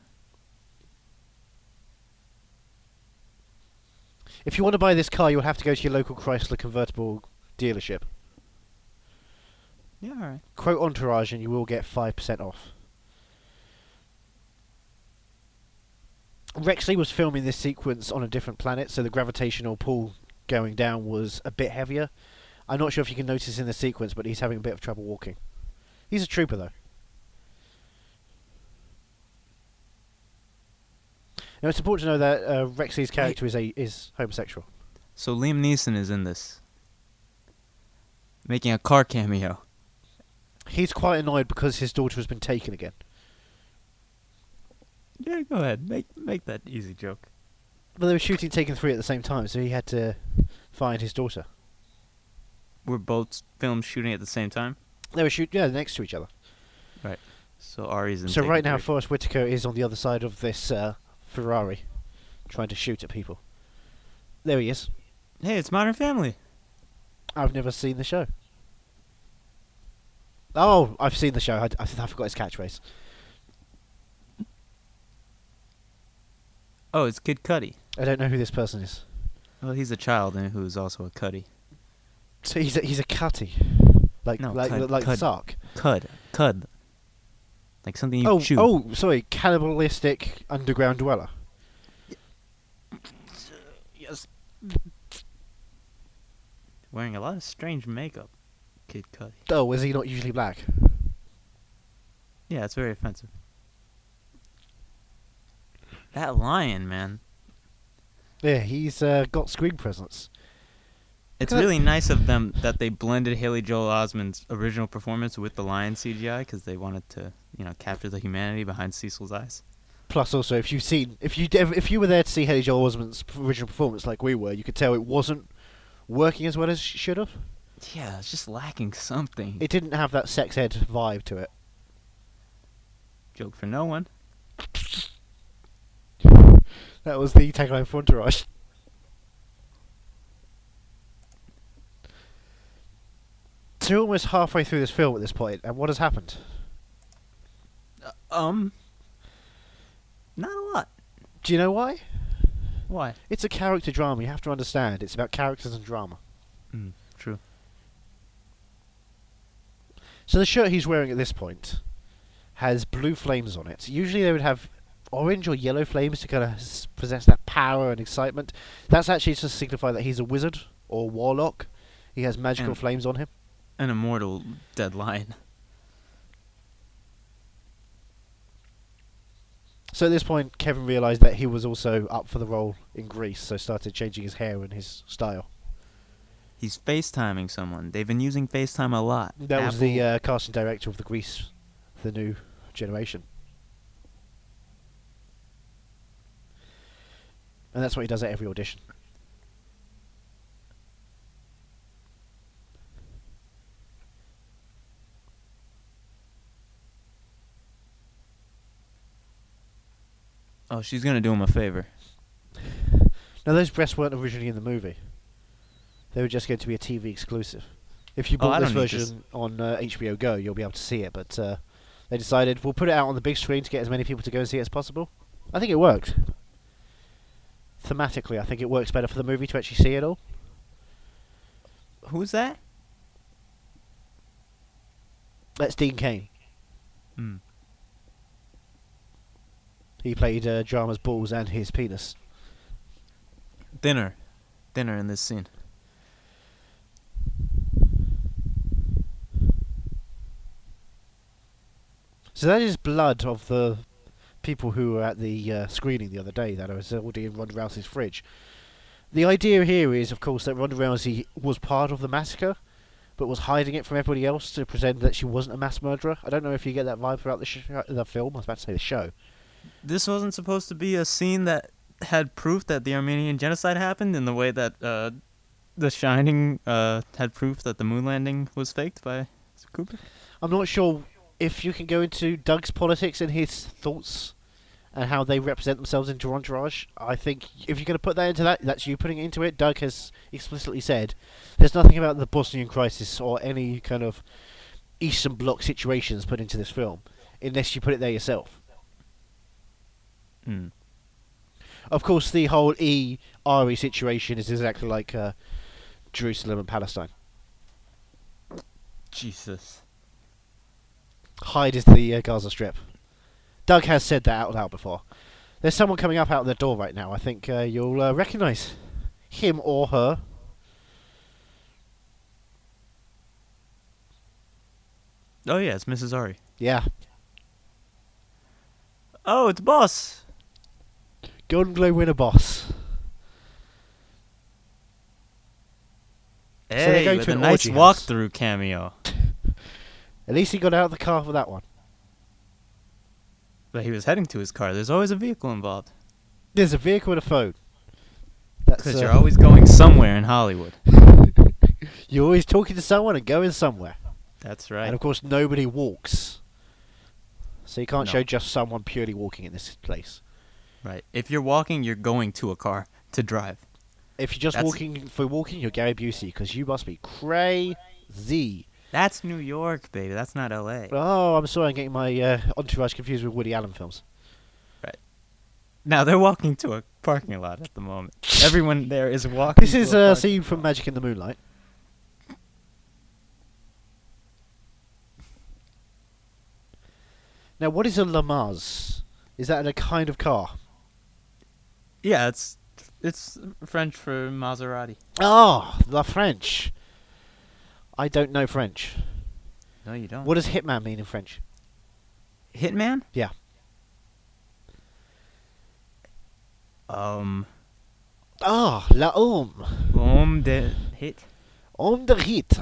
If you want to buy this car, you'll have to go to your local Chrysler convertible dealership. Yeah, all right. Quote Entourage and you will get 5% off. Rex Lee was filming this sequence on a different planet, so the gravitational pull going down was a bit heavier. I'm not sure if you can notice in the sequence, but he's having a bit of trouble walking. He's a trooper, though. Now, it's important to know that uh, Rex Lee's character is a is homosexual. So Liam Neeson is in this, making a car cameo. He's quite annoyed because his daughter has been taken again. Yeah, go ahead. Make make that easy joke. But they were shooting Taken 3 at the same time, so he had to find his daughter. We're both films shooting at the same time. They were shooting, yeah, next to each other. Right. So Ari's in. so Taken right now, Three. Forest Whitaker is on the other side of this uh, Ferrari, trying to shoot at people. There he is. hey, it's Modern Family. I've never seen the show. Oh, I've seen the show. I, I, I forgot his catchphrase. Oh, it's Kid Cudi. I don't know who this person is. Well, he's a child and who's also a Cuddy. So he's a, he's a cutty, like No, like cud- like cud. Sark. Cud, cud. Like something you Oh chew. oh, sorry, cannibalistic underground dweller. yes. Wearing a lot of strange makeup, Kid Cudi. Oh, is he not usually black? Yeah, it's very offensive. That lion, man. Yeah, he's uh, got screen presence. It's really nice of them that they blended Haley Joel Osment's original performance with the lion CGI because they wanted to, you know, capture the humanity behind Cecil's eyes. Plus, also, if you've seen, if you if you were there to see Haley Joel Osment's original performance, like we were, you could tell it wasn't working as well as it should have. Yeah, it's just lacking something. It didn't have that sex ed vibe to it. Joke for no one. That was the tagline for Entourage. So you're almost halfway through this film at this point, and what has happened? Um, not a lot. Do you know why? Why? It's a character drama. You have to understand. It's about characters and drama. Mm, true. So the shirt he's wearing at this point has blue flames on it. Usually they would have orange or yellow flames to kind of possess that power and excitement. That's actually to signify that he's a wizard or warlock. He has magical And- flames on him. An immortal dead lion. So at this point, Kevin realised that he was also up for the role in Grease, so started changing his hair and his style. He's FaceTiming someone. They've been using FaceTime a lot. That was the Apple- uh, casting director of the Grease, the new generation. And that's what he does at every audition. Oh, she's gonna do him a favor. Now, those breasts weren't originally in the movie. They were just going to be a TV exclusive. If you Oh, bought this don't this. version on uh, HBO Go, you'll be able to see it. But uh, they decided we'll put it out on the big screen to get as many people to go and see it as possible. I think it worked. Thematically, I think it works better for the movie to actually see it all. Who's that? That's Dean Cain. Mm. He played uh, Drama's balls and his penis. Dinner. Dinner in this scene. So that is blood of the people who were at the uh, screening the other day that I was already in Ronda Rousey's fridge. The idea here is, of course, that Ronda Rousey was part of the massacre, but was hiding it from everybody else to pretend that she wasn't a mass murderer. I don't know if you get that vibe throughout the sh- the film. I was about to say the show. This wasn't supposed to be a scene that had proof that the Armenian genocide happened in the way that uh, The Shining uh, had proof that the moon landing was faked by Kubrick? I'm not sure if you can go into Doug's politics and his thoughts and how they represent themselves in Entourage. I think if you're going to put that into that, that's you putting it into it. Doug has explicitly said there's nothing about the Bosnian crisis or any kind of Eastern Bloc situations put into this film, unless you put it there yourself. Hmm. Of course, the whole E situation is exactly like uh, Jerusalem and Palestine. Jesus. Hyde is the uh, Gaza Strip. Doug has said that out loud before. There's someone coming up out of the door right now. I think uh, you'll uh, recognise him or her. Oh yeah, it's Mrs. Ari. Yeah, Oh, it's Boss. Golden Globe winner boss. they're Hey, going with to a nice orgy walkthrough cameo. At least he got out of the car for that one. But he was heading to his car. There's always a vehicle involved. There's a vehicle and a phone. Because uh, you're always going somewhere in Hollywood. you're always talking to someone and going somewhere. That's right. And of course, nobody walks. So you can't No. show just someone purely walking in this place. Right. If you're walking, you're going to a car to drive. If you're just That's- walking for walking, you're Gary Busey because you must be crazy. That's New York, baby. That's not L.A. Oh, I'm sorry, I'm getting my uh, entourage confused with Woody Allen films. Right. Now they're walking to a parking lot at the moment. Everyone there is walking. This is a a scene lot. from Magic in the Moonlight. Now, what is a Lamaz? Is that a kind of car? Yeah, it's it's French for Maserati. Oh, the French. I don't know French. No, you don't. What does hitman mean in French? Hitman? Yeah. Um, Ah, la homme. homme de hit. On the hit.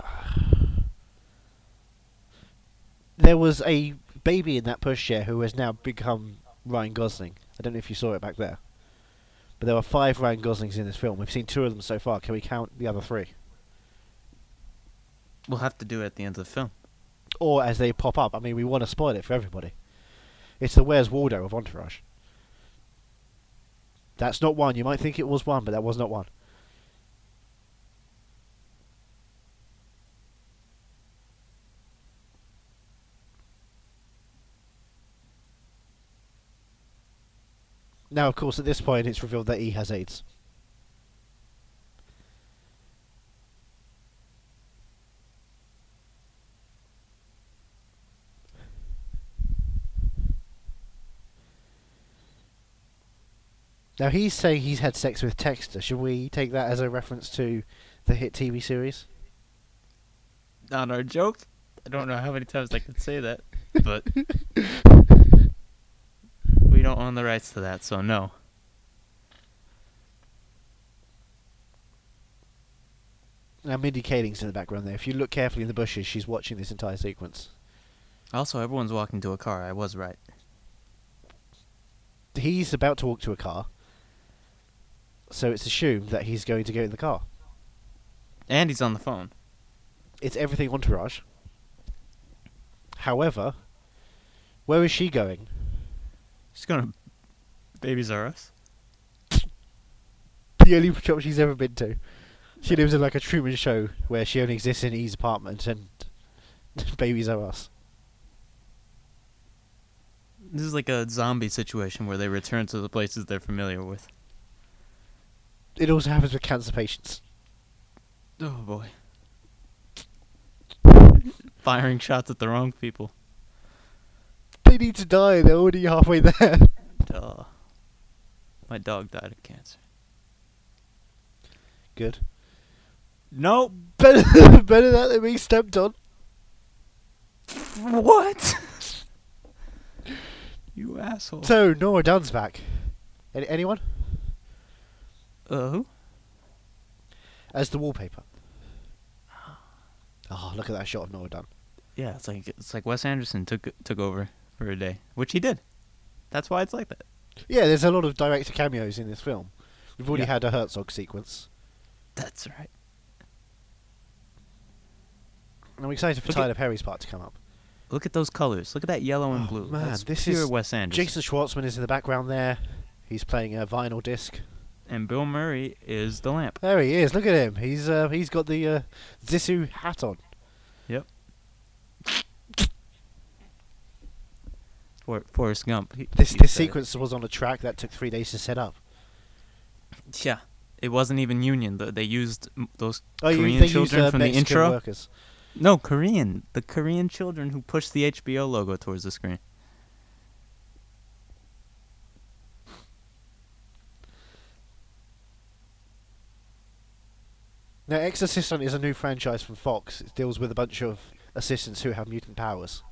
There was a baby in that pushchair who has now become Ryan Gosling. I don't know if you saw it back there. But there were five Ryan Goslings in this film. We've seen two of them so far. Can we count the other three? We'll have to do it at the end of the film. Or as they pop up. I mean, we want to spoil it for everybody. It's the Where's Waldo of Entourage. That's not one. You might think it was one, but that was not one. Now, of course, at this point, it's revealed that he has AIDS. Now, he's saying he's had sex with Texter. Should we take that as a reference to the hit TV series? Not our joke. I don't know how many times I could say that, but we don't own the rights to that, so no. Now, Mindy Kaling's in the background there. If you look carefully in the bushes, she's watching this entire sequence. Also, everyone's walking to a car. I was right. He's about to walk to a car, so it's assumed that he's going to go in the car. And he's on the phone. It's everything entourage. However, where is she going? She's gonna babies are us. The only shop she's ever been to. She lives in like a Truman Show where she only exists in E's apartment and babies are us. This is like a zombie situation where they return to the places they're familiar with. It also happens with cancer patients. Oh boy. Firing shots at the wrong people. They need to die. They're already halfway there. Duh. My dog died of cancer. Good. Nope. Better, better that than being stepped on. What? you asshole. So Nora Dunn's back. Any, anyone uh, who? as the wallpaper? Oh, look at that shot of Nora Dunn. Yeah, it's like it's like Wes Anderson took took over for a day, which he did. That's why it's like that. Yeah, there's a lot of director cameos in this film. We've already Yeah. had a Herzog sequence. That's right. I'm excited for Look at- Tyler Perry's part to come up. Look at those colors. Look at that yellow and Oh, blue. man, That's this pure is Wes Anderson. Jason Schwartzman is in the background there. He's playing a vinyl disc. And Bill Murray is the lamp. There he is. Look at him. He's uh, he's got the uh, Zissou hat on. Yep. For Forrest Gump. He- This this said it. sequence was on a track that took three days to set up. Yeah. It wasn't even union. th- They used those Oh, Korean they used children uh, from the intro. workers. No, Korean. The Korean children who pushed the HBO logo towards the screen. Now, Exorcism is a new franchise from Fox. It deals with a bunch of assistants who have mutant powers.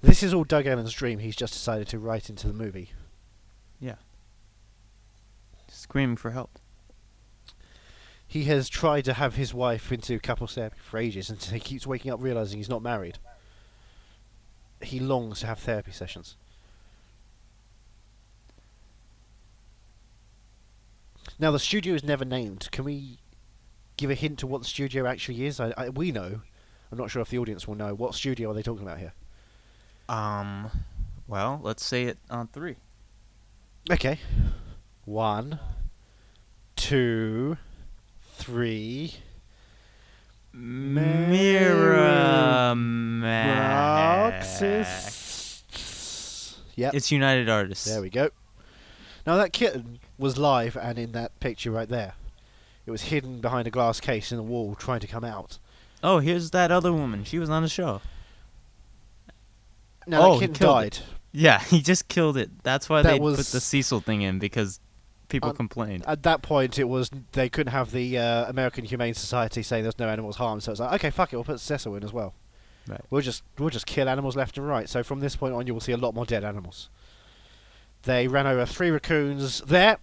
This is all Doug Ellin's dream. He's just decided to write into the movie. Yeah. Screaming for help. He has tried to have his wife into couples therapy for ages, and he keeps waking up realizing he's not married. He longs to have therapy sessions. Now, the studio is never named. Can we give a hint to what the studio actually is? I, I, we know. I'm not sure if the audience will know. What studio are they talking about here? Um, well, let's say it on three. Okay. One, two, three. Mirror Marxists. Yep. It's United Artists. There we go. Now that kitten was live and in that picture right there. It was hidden behind a glass case in the wall, trying to come out. Oh, here's that other woman. She was on the show. Now Oh, that he killed died. it. Yeah, he just killed it. That's why That they put the Cecil thing in because people Un- complained. At that point, it was they couldn't have the uh, American Humane Society saying there's no animals harmed, so it's like okay, fuck it, we'll put Cecil in as well. Right. We'll just we'll just kill animals left and right. So from this point on, you will see a lot more dead animals. They ran over three raccoons there,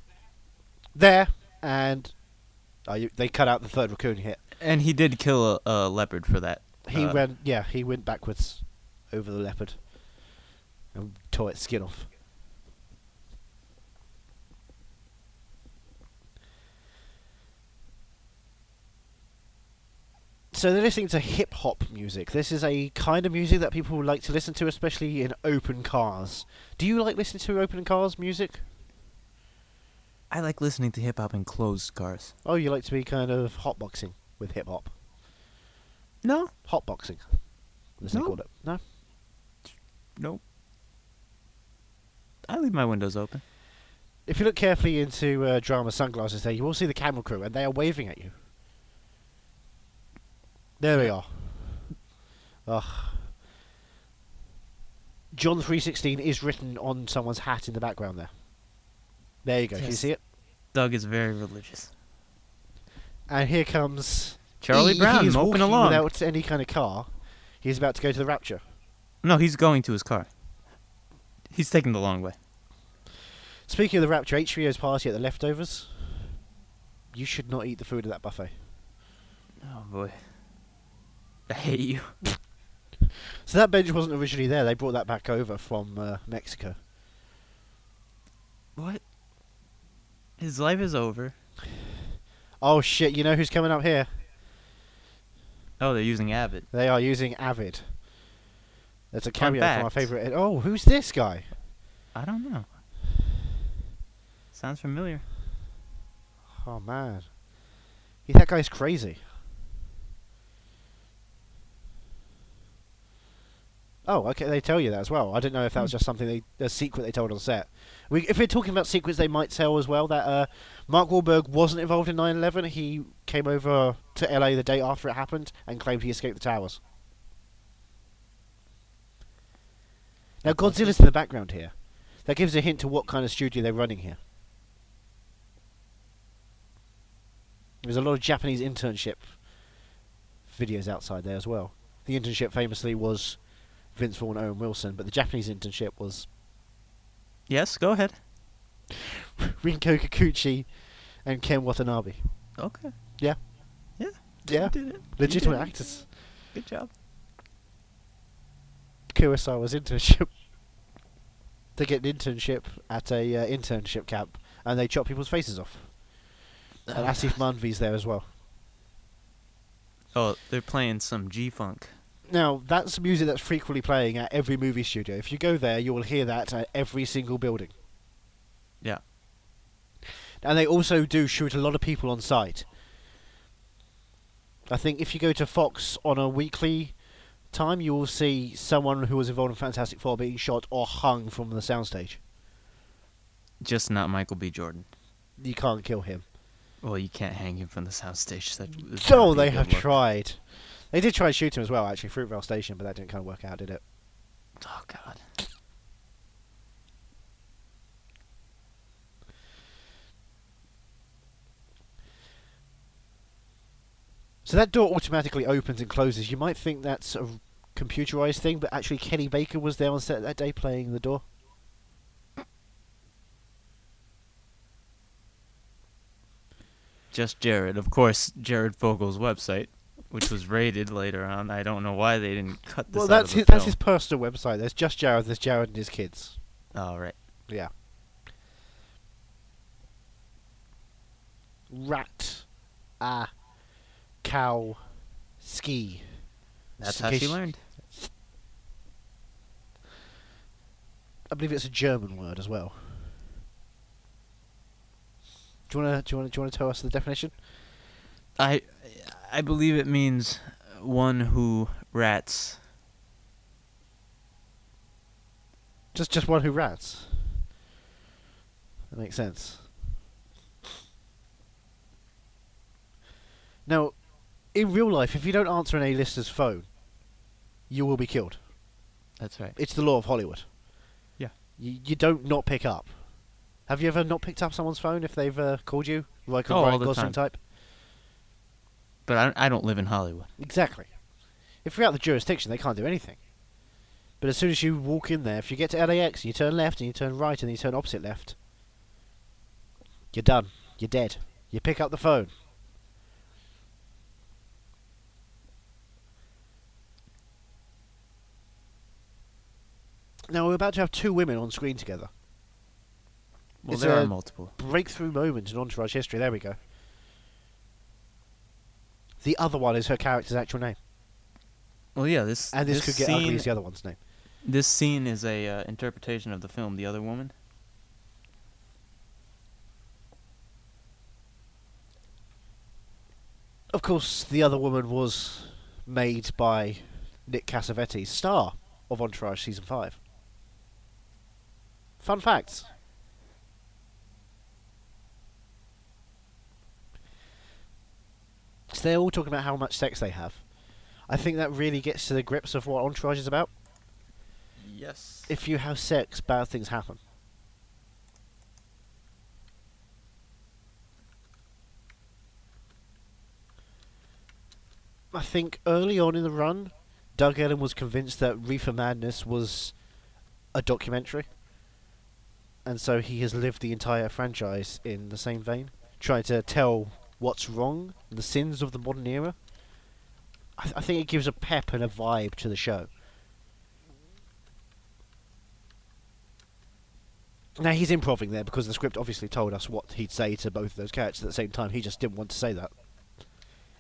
there, and you, they cut out the third raccoon hit. And he did kill a, a leopard for that. He Uh, went, yeah, he went backwards over the leopard and tore its skin off. So they're listening to hip hop music. This is a kind of music that people like to listen to, especially in open cars. Do you like listening to open cars music? I like listening to hip hop in closed cars. Oh, you like to be kind of hotboxing with hip hop. No, Hotboxing, as they No. call it. No? nope. I leave my windows open. If you look carefully into uh, drama sunglasses there, you will see the camera crew, and they are waving at you. There we are. Ugh. John three sixteen is written on someone's hat in the background there. There you go. Can you see it? Doug is very religious. And here comes Charlie he, Brown He is moping walking along. without any kind of car. He's about to go to the rapture. No, he's going to his car. He's taking the long way. Speaking of the rapture, HBO's party at the leftovers. You should not eat the food at that buffet. Oh boy. I hate you. So that bench wasn't originally there. They brought that back over from uh, Mexico. What? His life is over. Oh shit! You know who's coming up here? Oh, they're using Avid. They are using Avid. That's a cameo from our fact. favorite. Oh, who's this guy? I don't know. Sounds familiar. Oh man, yeah, that guy's crazy. Oh, okay. They tell you that as well. I didn't know if that was just something they a secret they told on set. We, if we're talking about secrets, they might tell as well that uh, Mark Wahlberg wasn't involved in 9/11. He came over to LA the day after it happened and claimed he escaped the towers. Now Godzilla's in the background here. That gives a hint to what kind of studio they're running here. There's a lot of Japanese internship videos outside there as well. The internship famously was Vince Vaughn, Owen Wilson, but the Japanese internship was Yes, go ahead. Rinko Kikuchi and Ken Watanabe. Okay. Yeah. Yeah. Yeah. Legitimate actors. Good job. Kurosawa's internship. they get an internship at a uh, internship camp, and they chop people's faces off. And Aasif Mandvi's there as well. Oh, they're playing some G Funk. Now, that's music that's frequently playing at every movie studio. If you go there, you will hear that at every single building. Yeah. And they also do shoot a lot of people on site. I think if you go to Fox on a weekly time, you will see someone who was involved in Fantastic Four being shot or hung from the soundstage. Just not Michael B. Jordan. You can't kill him. Well, you can't hang him from the soundstage. That would So not be a they have look. tried. They did try and shoot him as well, actually, Fruitvale Station, but that didn't kind of work out, did it? Oh God. So that door automatically opens and closes. You might think that's a computerized thing, but actually Kenny Baker was there on set that day playing the door. Just Jared. Of course, Jared Fogle's website, which was raided later on. I don't know why they didn't cut this well, out that's of the his, that's his personal website. There's just Jared. There's Jared and his kids. Oh, right. Yeah. Rat, ah, cow, ski. That's how she learned. I believe it's a German word as well. Do you wanna do you wanna do you wanna tell us the definition? I, I believe it means one who rats. Just just one who rats. That makes sense. Now, in real life, if you don't answer an A-lister's phone, you will be killed. That's right. It's the law of Hollywood. Yeah. You, you don't not pick up. Have you ever not picked up someone's phone if they've uh, called you, like a Oh, all Ryan Gosling type? But I, I don't live in Hollywood. Exactly. If you're out the jurisdiction, they can't do anything. But as soon as you walk in there, if you get to LAX and you turn left and you turn right and you turn opposite left, you're done. You're dead. You pick up the phone. Now we're about to have two women on screen together. Well, It's there are multiple. Breakthrough moments in Entourage history. There we go. The other one is her character's actual name, Well, yeah. This and this, could get ugly scene, as the other one's name. This scene is a uh, interpretation of the film The Other Woman. Of course, the other woman was made by Nick Cassavetes, star of Entourage season five. Fun facts. So they're all talking about how much sex they have. I think that really gets to the grips of what Entourage is about. Yes. If you have sex, bad things happen. I think early on in the run, Doug Ellin was convinced that Reefer Madness was a documentary. And so he has lived the entire franchise in the same vein, trying to tell what's wrong, the sins of the modern era. I, th- I think it gives a pep and a vibe to the show. Now he's improving there because the script obviously told us what he'd say to both of those characters at the same time. He just didn't want to say that.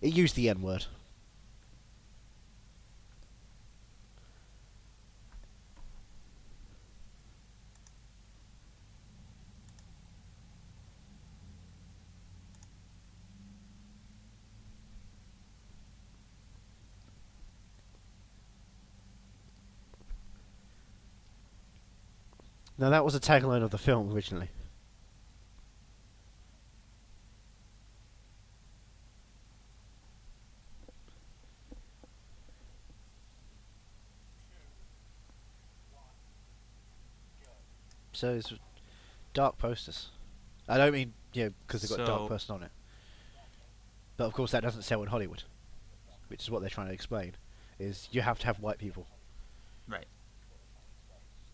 It used the N word. Now that was a tagline of the film originally. So it's dark posters. I don't mean you know because they've got a dark So- person on it. But of course that doesn't sell in Hollywood, which is what they're trying to explain. Is you have to have white people. Right.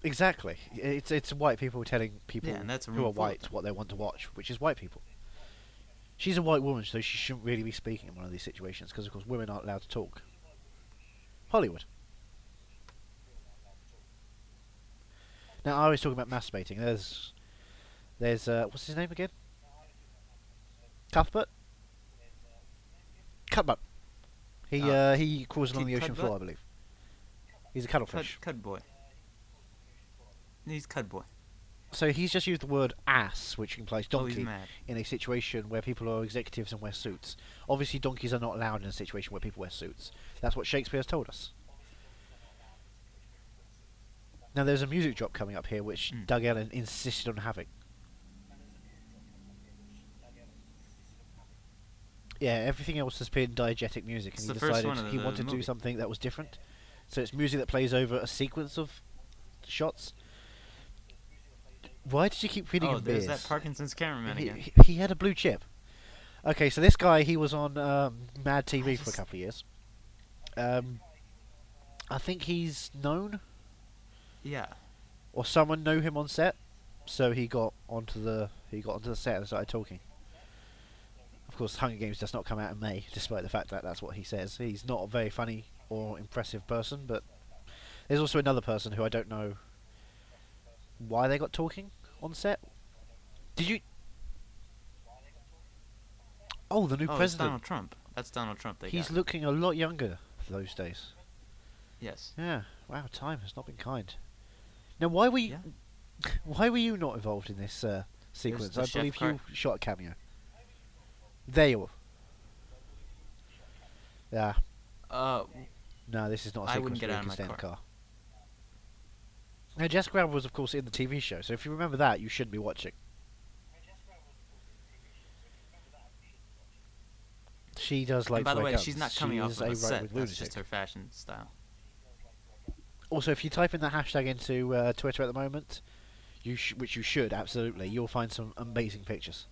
Exactly. It's it's white people telling people Yeah, who are white what they want to watch, which is white people. She's a white woman, so she shouldn't really be speaking in one of these situations because, of course, women aren't allowed to talk. Hollywood. Now I was talking about masturbating. There's, there's uh, what's his name again? Cuthbert. Cutbutt. He Oh. uh, he crawls along the ocean floor, I believe. He's a Cud, cuttlefish. cud boy. He's cud boy. So he's just used the word ass, which implies Oh, donkey, mad. in a situation where people are executives and wear suits. Obviously, donkeys are not allowed in a situation where people wear suits. That's what Shakespeare has told us. Now, there's a music drop coming up here, which Mm. Doug Ellin insisted on having. Yeah, everything else has been diegetic music, It's he decided he wanted to do something that was different. So it's music that plays over a sequence of shots. Why did you keep feeding Oh, him there's beers? that Parkinson's cameraman he, again. he- had a blue chip. Okay, so this guy he was on um, Mad TV for a couple of years. Um, I think he's known, Yeah. or someone knew him on set, so he got onto the he got onto the set and started talking. Of course, Hunger Games does not come out in May, despite the fact that that's what he says. He's not a very funny or impressive person, but there's also another person who I don't know why they got talking on set. Did you? Oh, the new oh, president. Donald Trump. That's Donald Trump. They He's got. looking a lot younger those days. yes. Yeah. Wow, time has not been kind. Now, why were you? Why were you not involved in this uh, sequence? I believe car- you shot a cameo. There you were. Yeah. Uh, No, this is not a sequence I wouldn't get where you out can of stay my in the car. Now, Jessica Rabbit was, of course, in the TV show, so if you remember that, you shouldn't be watching. She does like and by the way, guns. she's not She coming off is of a right set. That's lunatic. just her fashion style. Also, if you type in that hashtag into uh, Twitter at the moment, you sh- which you should absolutely, you'll find some amazing pictures.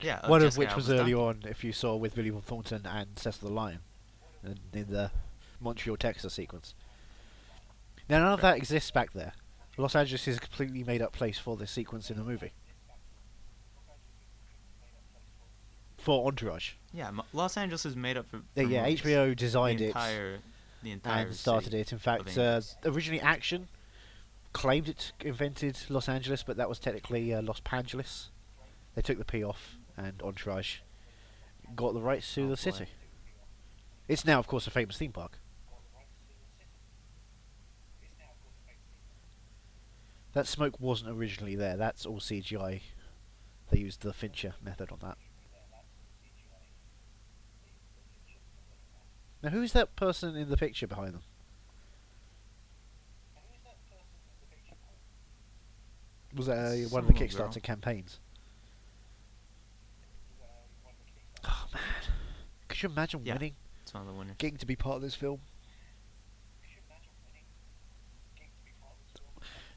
Yeah. One of Jessica which was Alba's early on, if you saw with Billy Bob Thornton and Cecil the Lion, in the Montreal, Texas sequence. Now, none of that exists back there. Los Angeles is a completely made-up place for this sequence in the movie. For Entourage. Yeah, Mo- Los Angeles is made up for. Yeah, for yeah, movies. HBO designed the it entire, the entire and started city it. In of fact, uh, originally Action claimed it invented Los Angeles, but that was technically uh, Los Pangeles. They took the P off, and Entourage got the rights to Oh, the boy. city. It's now, of course, a famous theme park. That smoke wasn't originally there. That's all CGI. They used the Fincher method on that. Now, who's that person in the picture behind them? Was that uh, one of the Kickstarter campaigns? Oh man, could you imagine Yeah. winning, It's one of the winners. getting to be part of this film?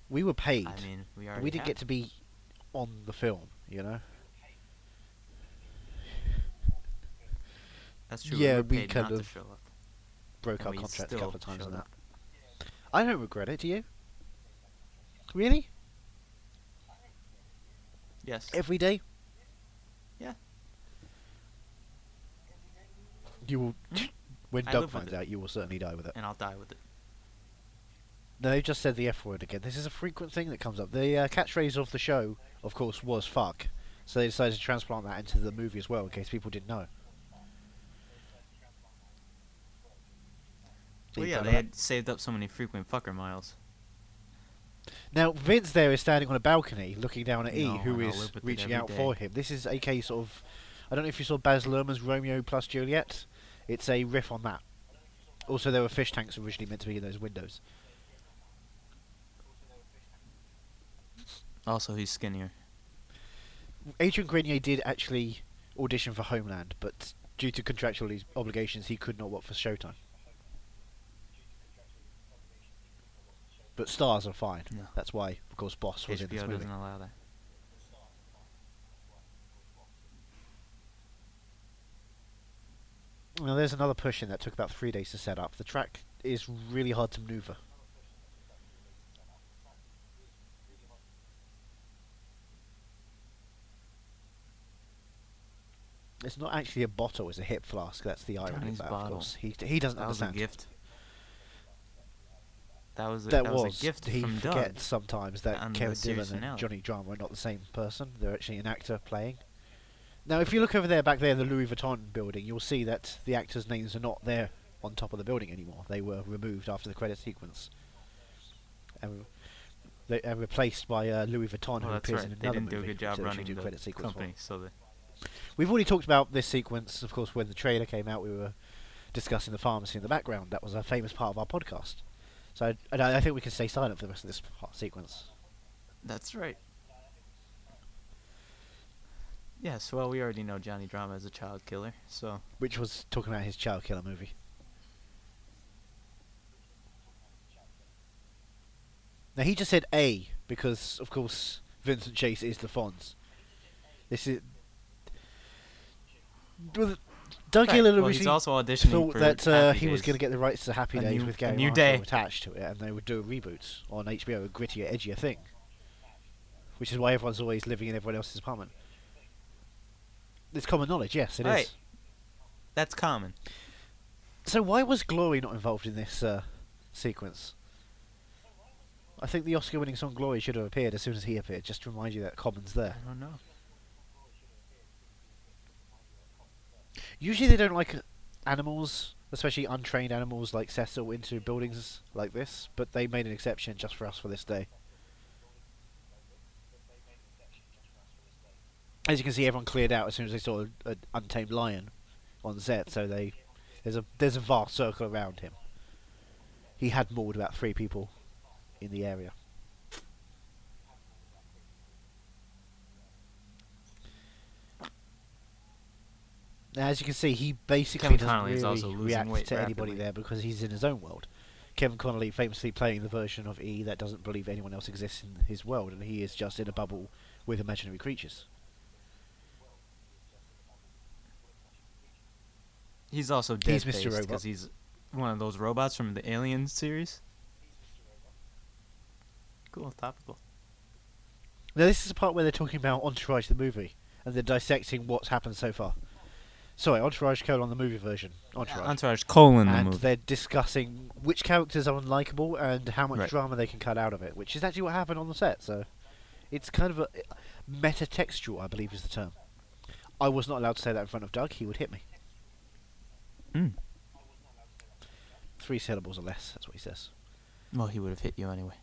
We were paid. I mean, we already. we didn't have. get to be on the film, you know. That's true. Yeah, we, we kind not of show up. Broke And our contract a couple of times on that. up. I don't regret it. Do you? Really? Yes. Every day? Yeah. You will. Mhm. When I Doug finds out, you will certainly die with it. and I'll die with it. No, they just said the F word again. This is a frequent thing that comes up. The uh, catchphrase of the show, of course, was fuck. So they decided to transplant that into the movie as well, in case people didn't know. Well, yeah, they had saved up so many frequent fucker miles. Now, Vince there is standing on a balcony looking down at E, No, who and I'll is live with it reaching out day. for him. This is a case of. I don't know if you saw Baz Luhrmann's Romeo plus Juliet. It's a riff on that. Also, there were fish tanks originally meant to be in those windows. Also, he's skinnier. Adrian Grenier did actually audition for Homeland, but due to contractual obligations, he could not work for Showtime. But stars are fine. No. That's why, of course, Boss was in this HBO movie. doesn't allow that. Now, there's another push in that took about three days to set up. The track is really hard to maneuver. It's not actually a bottle; it's a hip flask. That's the irony Johnny's of that. Of bottle. course, he he doesn't That was a understand. gift. That was a, that, that was, was a gift he from Doug. forgets sometimes that and Kevin Dillon and. Johnny Drama are not the same person. They're actually an actor playing. Now, if you look over there, back there in the Louis Vuitton building, you'll see that the actors' names are not there on top of the building anymore. They were removed after the credit sequence and, they, and replaced by uh, Louis Vuitton, Well, who appears right. in They another didn't do a movie. good job running the credit sequence for. company, so they We've already talked about this sequence, of course, when the trailer came out. We were discussing the pharmacy in the background. That was a famous part of our podcast. So I, I, think we can stay silent for the rest of this part sequence. That's right. Yes, well, we already know Johnny Drama is a child killer, so which was talking about his child killer movie. Now he just said A because, of course, Vincent Chase is the Fonz. This is. Doug Right, Gillen well, he's also auditioning thought for that uh, he was going to get the rights to Happy A Days new- with Gary new Marshall day. attached to it, and they would do a reboot on HBO, a grittier, edgier thing. Which is why everyone's always living in everyone else's apartment. It's common knowledge, yes, it is. Right. That's common. So why was Glory not involved in this uh, sequence? I think the Oscar-winning song "Glory" should have appeared as soon as he appeared, just to remind you that Common's there. I don't know. Usually they don't like uh, animals, especially untrained animals like Cecil, into buildings like this, but they made an exception just for us for this day. As you can see, everyone cleared out as soon as they saw an untamed lion on set, so they there's a there's a vast circle around him. He had mauled about three people in the area. Now, as you can see, he basically Kevin doesn't Connolly is really also losing react weight to anybody rapidly. there because he's in his own world. Kevin Connolly famously playing the version of E that doesn't believe anyone else exists in his world, and he is just in a bubble with imaginary creatures. He's also dead He's Mr. Robot. because he's one of those robots from the Alien series. Cool, topical. Now, this is the part where they're talking about Entourage the movie, and they're dissecting what's happened so far. Sorry, Entourage colon on the movie version. Entourage. Entourage colon the and movie. they're discussing which characters are unlikable and how much Right. drama they can cut out of it, which is actually what happened on the set. So it's kind of a metatextual, I believe is the term. I was not allowed to say that in front of Doug; he would hit me. Mm. Three syllables or less. That's what he says. Well, he would have hit you anyway.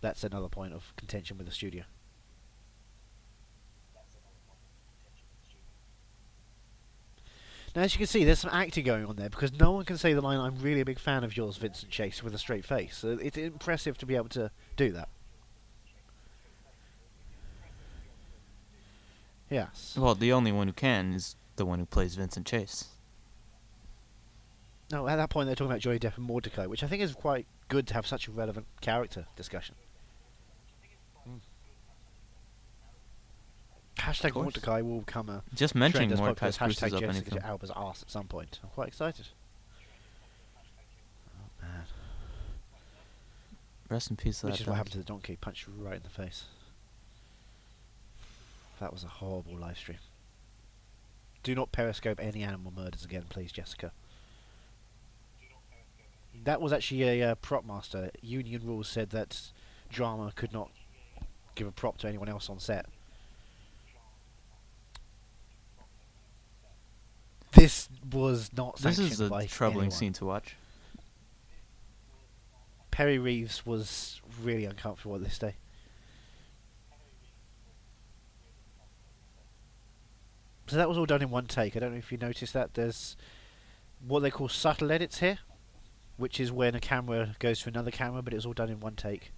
That's another point of contention with the studio. Now, as you can see, there's some acting going on there because no one can say the line, I'm really a big fan of yours, Vincent Chase, with a straight face. So it's impressive to be able to do that. Yes. Well, the only one who can is the one who plays Vincent Chase. No, at that point they're talking about Johnny Depp and Mordecai, which I think is quite good to have such a relevant character discussion. Hashtag. Mordecai will become a Just mentioning Mordecai spruces hashtag up Jessica anything. Alba's ass at some point. I'm quite excited. Oh man, Rest in peace which that is what happened to the donkey. Punched right in the face. That was a horrible live stream. Do not periscope any animal murders again, please, Jessica. That was actually a uh, prop master. Union rules said that drama could not give a prop to anyone else on set. This was not This sanctioned is a by troubling anyone. scene to watch. Perrey Reeves was really uncomfortable at this day. So that was all done in one take. I don't know if you noticed that. There's what they call subtle edits here, which is when a camera goes to another camera, but it was all done in one take,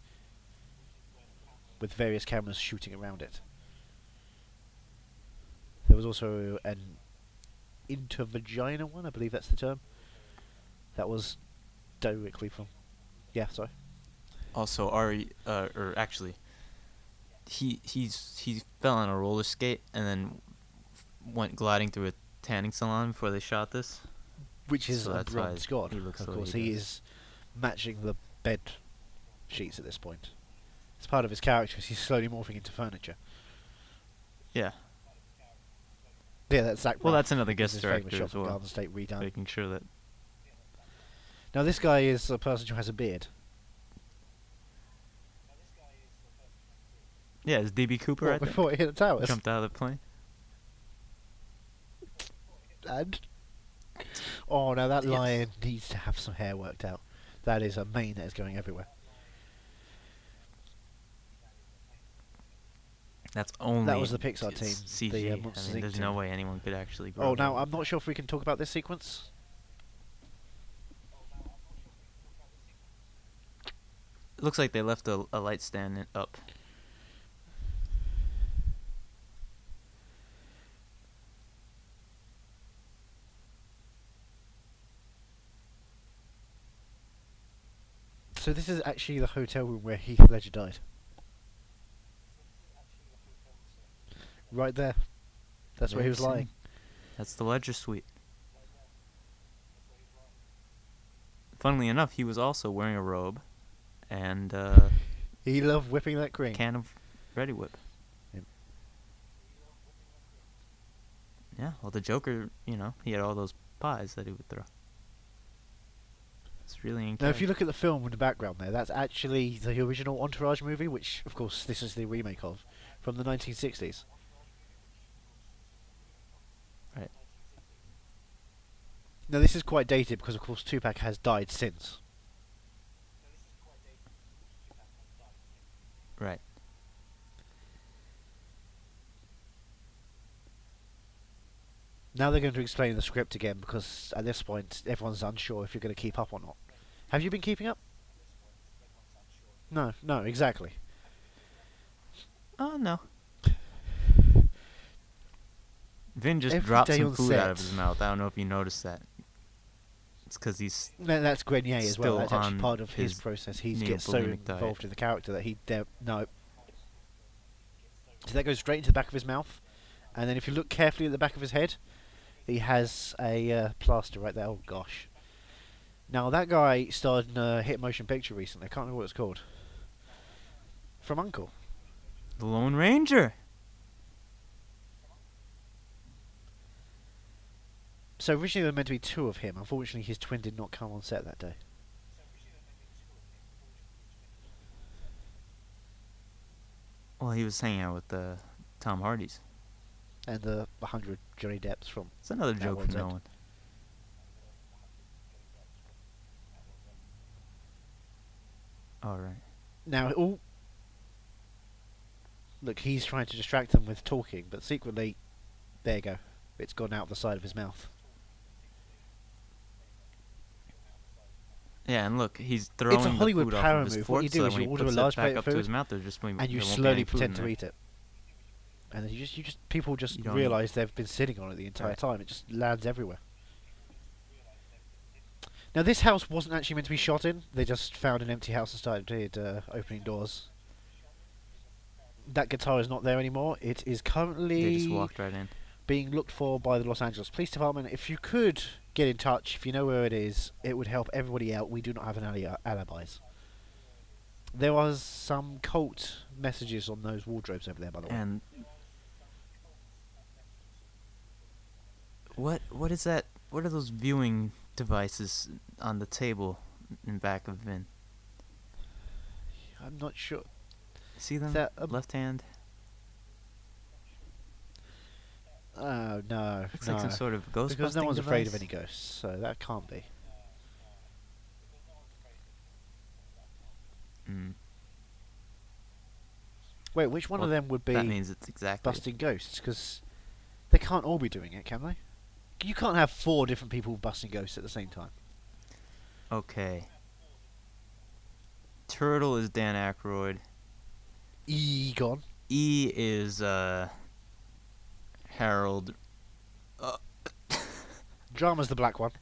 with various cameras shooting around it. There was also an intervagina one, I believe that's the term. That was directly from. Yeah, sorry. Also, Ari, uh, or actually, he he's he fell on a roller skate and then went gliding through a tanning salon before they shot this. Which is So a bronze god. he looks of course, he he is matching the bed sheets at this point. It's part of his character. He's slowly morphing into furniture. Yeah. Yeah, that's Zach. Well, Braff. that's another guest director as well, Garden State redone. making sure that Now this guy is a person who has a beard. yeah, is DB Cooper What, right there? before he hit the towers. Jumped out of the plane. And oh, now that Yes. lion needs to have some hair worked out. That is a mane that is going everywhere. That's only. that was the Pixar team, CG. the, uh, I mean, there's no way anyone could actually. Oh, now I'm not sure if we can talk about this sequence. It looks like they left a, a light stand up. So this is actually the hotel room where Heath Ledger died. Right there. That's where he was lying. That's the Ledger Suite. Funnily enough, he was also wearing a robe and uh, He loved whipping that cream. can of Reddi-wip. Yep. Yeah, well, the Joker, you know, he had all those pies that he would throw. It's really Now, if you look at the film in the background there, that's actually the original Entourage movie, which, of course, this is the remake of, from the 1960s. Right. Now, this is quite dated because, of course, Tupac has died since. Right. Now they're going to explain the script again because at this point everyone's unsure if you're going to keep up or not. Have you been keeping up? No, no, exactly. Oh, no. Vin just Every dropped some food out of his mouth. I don't know if you noticed that. It's because he's No, that's Grenier as well. That's actually part of his, his process. He gets so diet. involved in the character that he de- no. So that goes straight into the back of his mouth, and then if you look carefully at the back of his head, he has a uh, plaster right there. Oh gosh. Now that guy starred in a hit motion picture recently. I can't remember what it's called. From Uncle. the Lone Ranger. So originally there were meant to be two of him. Unfortunately, his twin did not come on set that day. Well, he was hanging out with uh, Tom Hardy's. And the 100 Johnny Depps from. It's another That joke from it. Nolan. All right. Now, all. Look, he's trying to distract them with talking, but secretly, there you go. It's gone out of the side of his mouth. Yeah, and look, he's throwing the Hollywood food off power of his move. What fork you do so is you he order a puts large it back plate of up to food his mouth, just and you slowly pretend to eat it. And then you just, you just, people just realise they've been sitting on it the entire Right. time. It just lands everywhere. Now, this house wasn't actually meant to be shot in. They just found an empty house and started uh, opening doors. That guitar is not there anymore. It is currently They just walked right in. Being looked for by the Los Angeles Police Department. If you could get in touch, if you know where it is, it would help everybody out. We do not have an ali- uh, alibis. There was some cult messages on those wardrobes over there, by the way. And what what is that? What are those viewing devices on the table in back of Vin? I'm not sure. See them? that a- Left hand. Oh no, Looks no. like some sort of ghost because no one's afraid of any ghosts, so that can't be. Mm, Wait, which one of them would be that means it's exactly. busting ghosts? Because they can't all be doing it, can they? You can't have four different people busting ghosts at the same time. Okay. Turtle is Dan Aykroyd. Egon. E is uh Harold. Drama's the black one.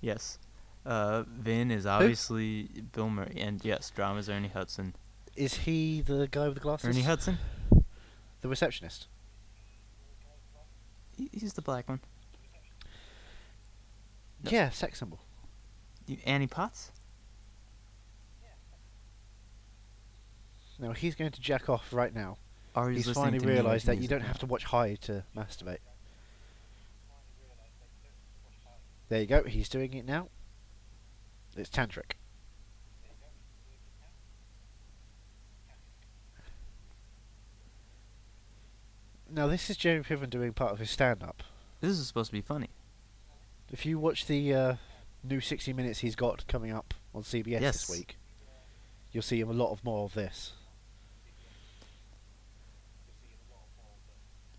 Yes. Uh, Vin is obviously Bill Murray, and yes, drama's Ernie Hudson. Is he the guy with the glasses? Ernie Hudson. The receptionist. He- He's the black one. No. Yeah, sex symbol. You, Annie Potts. No, he's going to jack off right now. Ari's he's listening finally to New Age realised that you don't have to watch high to masturbate. There you go. He's doing it now. It's tantric. Now this is Jeremy Piven doing part of his stand-up. This is supposed to be funny. If you watch the uh, new 60 minutes he's got coming up on CBS Yes. this week, you'll see him a lot of more of this.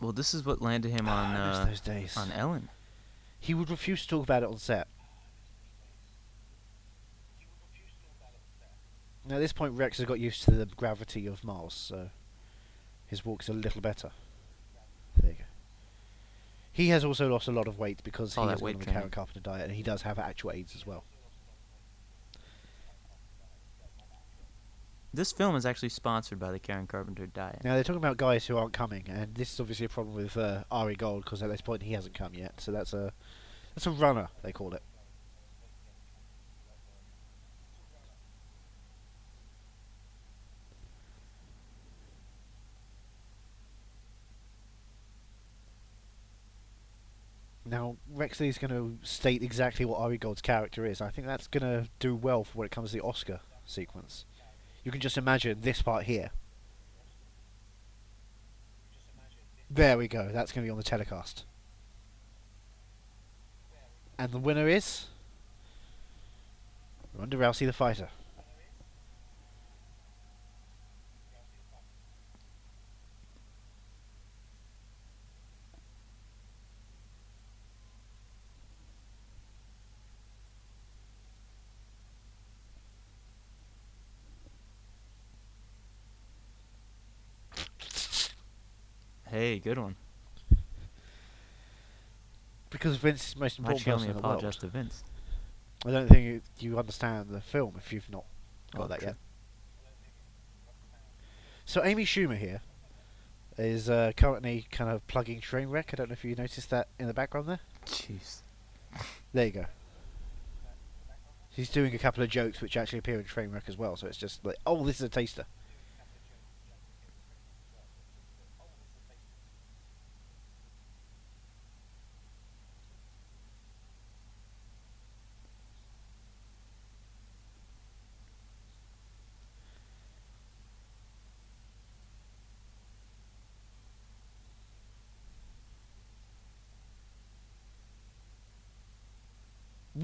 Well, this is what landed him Ah, on I miss uh, those days. on Ellen. He would refuse to talk about it on set. Now, at this point, Rex has got used to the gravity of Mars, so his walk's a little better. There you go. He has also lost a lot of weight because All he that has weight on the training. Karen Carpenter diet, and he does have actual AIDS as well. This film is actually sponsored by the Karen Carpenter diet. Now they're talking about guys who aren't coming, and this is obviously a problem with uh, Ari Gold because at this point he hasn't come yet. So that's a that's a runner they call it. Now Rex Lee is going to state exactly what Ari Gold's character is. I think that's going to do well for when it comes to the Oscar sequence. You can just imagine this part here. There we go. That's going to be on the telecast. And the winner is Ronda Rousey, the fighter. Hey, good one. Because Vince is the most important person only in the world. apologize to Vince? I don't think you, you understand the film if you've not got Oh, that true. yet. So Amy Schumer here is uh, currently kind of plugging Trainwreck. I don't know if you noticed that in the background there. Jeez. There you go. She's doing a couple of jokes which actually appear in Trainwreck as well, so it's just like, oh, this is a taster.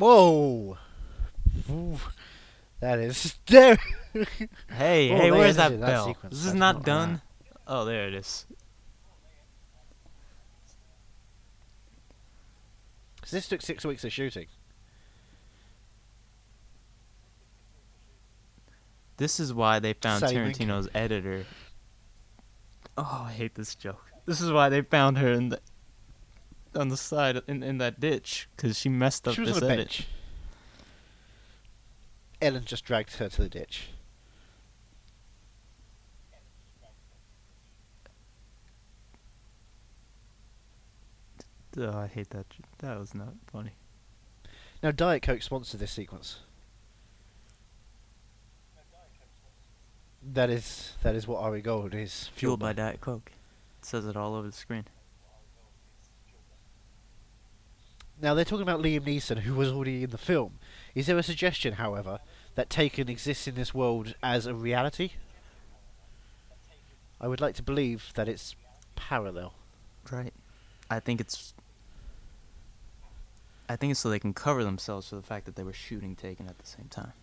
Whoa! Ooh, that is there. Hey, hey, where's that that bell? sequence. This is not done. Oh, there it is. So this took six weeks of shooting. This is why they found Saving. Tarantino's editor. Oh, I hate this joke. This is why they found her in the on the side in in that ditch because she messed up She was this on a edit. bench. Ellin just dragged her to the ditch. Oh, I hate that. That was not funny. Now, Diet Coke sponsored this sequence. That is that is what Ari Gold is Fueled by Diet Coke. It says it all over the screen. Now they're talking about Liam Neeson, who was already in the film. Is there a suggestion, however, that Taken exists in this world as a reality? I would like to believe that it's parallel. Right. I think it's. I think it's so they can cover themselves for the fact that they were shooting Taken at the same time.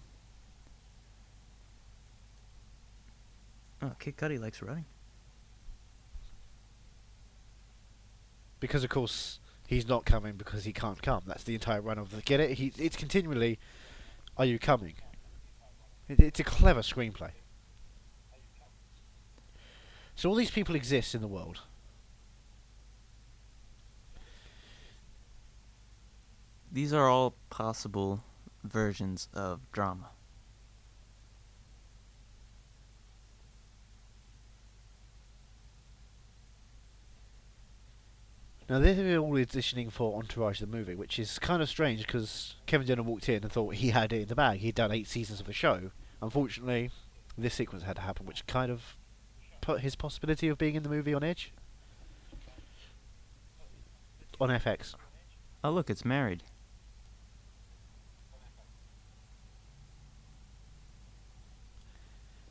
Oh, Kid Cudi likes running. Because of course he's not coming because he can't come. That's the entire run of the get it. He it's continually, are you coming? It, it's a clever screenplay. So all these people exist in the world. These are all possible versions of drama. Now they're all auditioning for Entourage the movie, which is kind of strange because Kevin Dunham walked in and thought he had it in the bag. He'd done eight seasons of the show. Unfortunately, this sequence had to happen, which kind of put his possibility of being in the movie on edge. On FX. Oh, look, it's married.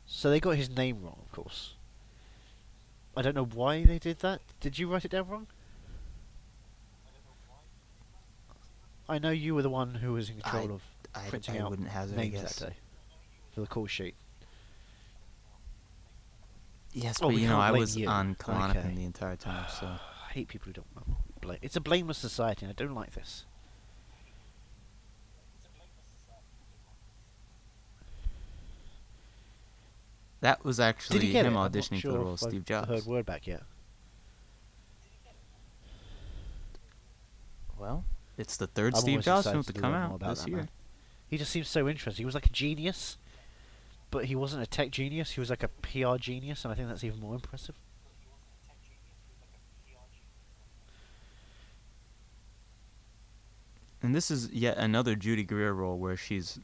So they got his name wrong, of course. I don't know why they did that. Did you write it down wrong? I know you were the one who was in control I- of I, printing I out wouldn't hazard a names guess. that day for the call sheet. Yes, Oh, but you know, I was you. on Klonopin Okay. the entire time, so I hate people who don't know. It's a blameless society, and I don't like this. that was Did actually he get him it? I'm not auditioning for the role of Steve Jobs. Heard word back yet? Well, it's the 3rd I'm Steve Jobs film to to come out this year. man. He just seems so interesting. He was like a genius, but he wasn't a tech genius. He was like a PR genius, and I think that's even more impressive. And this is yet another Judy Greer role where she's